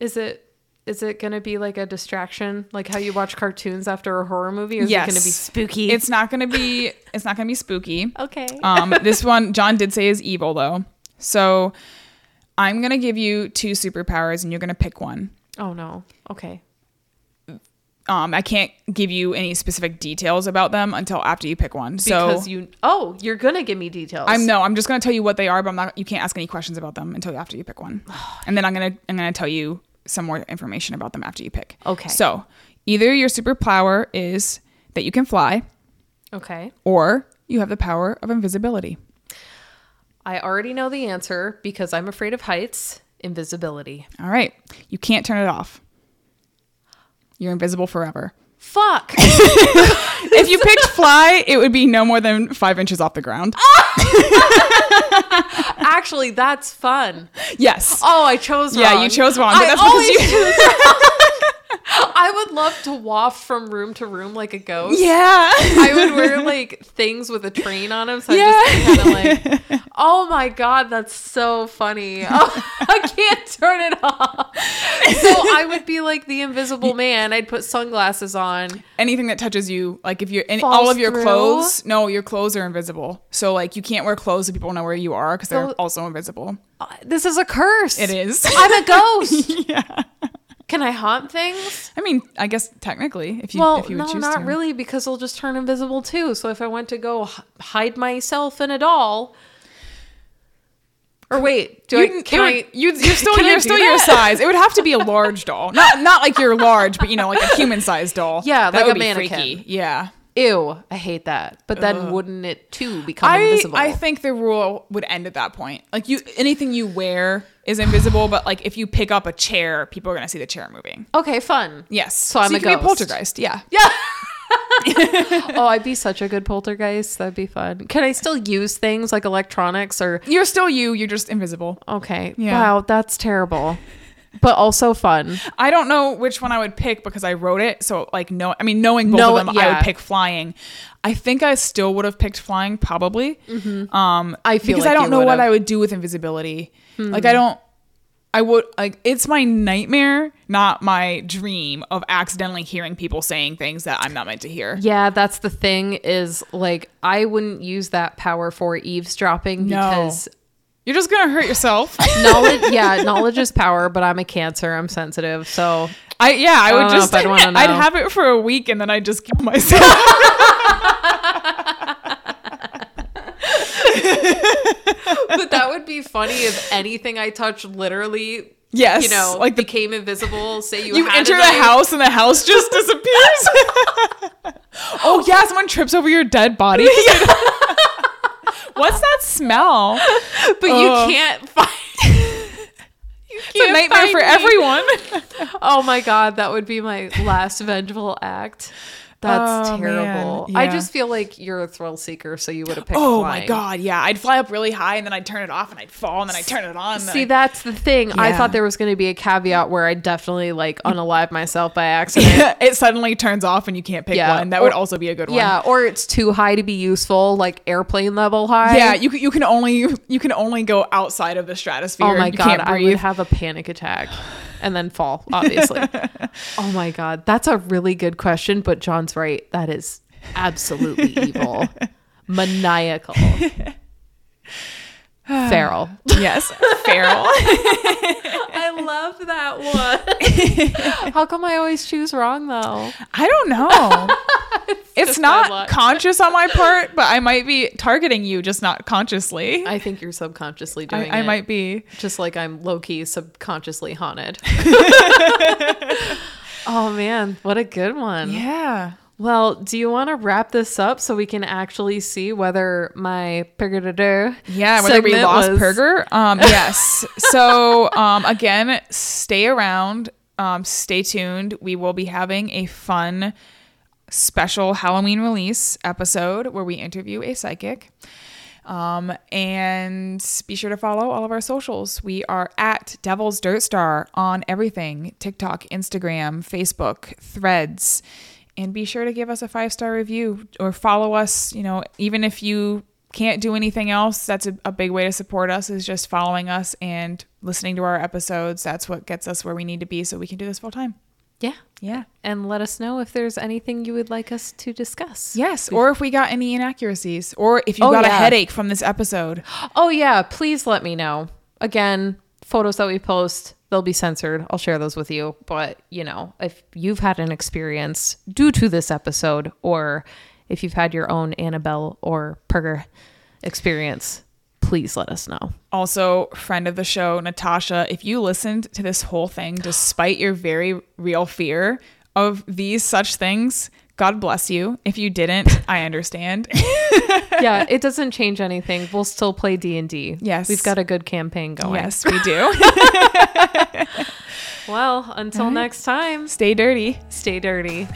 Is it is it gonna be like a distraction, like how you watch cartoons after a horror movie? Or is yes. it gonna be spooky? It's not gonna be it's not gonna be spooky. okay. Um, this one John did say is evil though. So I'm gonna give you two superpowers and you're gonna pick one. oh no. Okay. Um, I can't give you any specific details about them until after you pick one. Because so you oh, you're gonna give me details. I'm no, I'm just gonna tell you what they are, but I'm not. You can't ask any questions about them until after you pick one, and then I'm gonna I'm gonna tell you some more information about them after you pick. Okay. So either your superpower is that you can fly, Okay. or you have the power of invisibility. I already know the answer because I'm afraid of heights. Invisibility. All right, you can't turn it off. You're invisible forever. Fuck. If you picked fly, it would be no more than five inches off the ground. Actually, that's fun. Yes. Oh, I chose wrong. Yeah, you chose wrong, but I that's because always you- choose wrong. I would love to waft from room to room like a ghost. Yeah. I would wear like things with a train on them, so I just kind of like, oh my god, that's so funny. Oh, I can't turn it off. So I would be like the Invisible Man. I'd put sunglasses on. anything that touches you, like if you're in all of your through? clothes, no, your clothes are invisible. So like you can't wear clothes so people know where you are because they're So- also invisible. Uh, This is a curse. It is. I'm a ghost. yeah. Can I haunt things? I mean, I guess technically, if you Well, if you would no, choose not to. really, because they'll just turn invisible too. So if I went to go h- hide myself in a doll, or wait, do You, I? can, Can I? you, you're still you're do still your that? size. It would have to be a large doll, not not like you're large, but you know, like a human sized doll. Yeah, that like would a be mannequin. freaky. Yeah, Ew, I hate that. But then wouldn't it too become I invisible? I think the rule would end at that point. Like you, anything you wear is invisible, but like if you pick up a chair, people are gonna see the chair moving. okay, fun. Yes, So I'm you a be a poltergeist. Yeah, Yeah. oh, I'd be such a good poltergeist. That'd be fun. Can I still use things like electronics or? you're still you. You're just invisible. Okay. Yeah. Wow, that's terrible, but also fun. I don't know which one I would pick because I wrote it. So like no, I mean knowing both No, of them, I would pick flying. I think I still would have picked flying probably. Um, Mm-hmm. I feel because like I don't know what would've. I would do with invisibility. Like Hmm. I don't. I would like it's my nightmare, not my dream of accidentally hearing people saying things that I'm not meant to hear. Yeah, that's the thing. Is like I wouldn't use that power for eavesdropping No. because You're just gonna hurt yourself. knowledge. yeah, knowledge is power. But I'm a Cancer. I'm sensitive. So I yeah, I would don't know just I'd I'd have it for a week and then I'd just kill myself. but that would be funny if anything I touch literally, yes, you know, like the became invisible. Say you, you enter a knife. house and the house just disappears. oh yeah, someone trips over your dead body. What's that smell? but Ugh. you oh. can't find. you It's a nightmare for me. everyone. Oh my god, that would be my last vengeful act. That's Oh, terrible. I just feel like you're a thrill seeker, so you would have picked. Oh flying. my god, yeah. I'd fly up really high and then I'd turn it off and I'd fall and then I'd turn it on. See, I'd- that's the thing. I thought there was going to be a caveat where I'd definitely like unalive myself by accident. it suddenly turns off and you can't pick Yeah. one. That would also be a good one. yeah, or it's too high to be useful, like airplane level high. Yeah, you can, you can only you can only go outside of the stratosphere. Oh my you god, can't I would have a panic attack and then fall, obviously. oh my god, that's a really good question, but John's right. That is absolutely evil. Maniacal. Feral. yes, feral. I love that one. How come I always choose wrong though? I don't know. it's just bad not conscious on my part, but I might be targeting you, just not consciously. I, I think you're subconsciously doing it. I, it. might be. just like I'm low key subconsciously haunted. oh man, what a good one. Yeah. Well, do you want to wrap this up so we can actually see whether my purgator Yeah, whether we lost was- Perger. Um, yes. so um, again, stay around. Um, stay tuned. We will be having a fun special Halloween release episode where we interview a psychic. Um, and be sure to follow all of our socials. We are at Devil's Dirtstar on everything TikTok, Instagram, Facebook, threads. And be sure to give us a five star review or follow us. You know, even if you can't do anything else, that's a, a big way to support us is just following us and listening to our episodes. That's what gets us where we need to be so we can do this full time. Yeah. Yeah. And let us know if there's anything you would like us to discuss. Yes. Or if we got any inaccuracies or if you Oh, got a headache from this episode. Oh yeah, please let me know. Again, photos that we post, they'll be censored. I'll share those with you. But, you know, if you've had an experience due to this episode or if you've had your own Annabelle or Perger experience, please let us know. Also, friend of the show, Natasha, if you listened to this whole thing despite your very real fear of these such things, God bless you. If you didn't, I understand. yeah, it doesn't change anything. We'll still play D&D. Yes. We've got a good campaign going. yes, we do. Well, until next time, Stay dirty. stay dirty.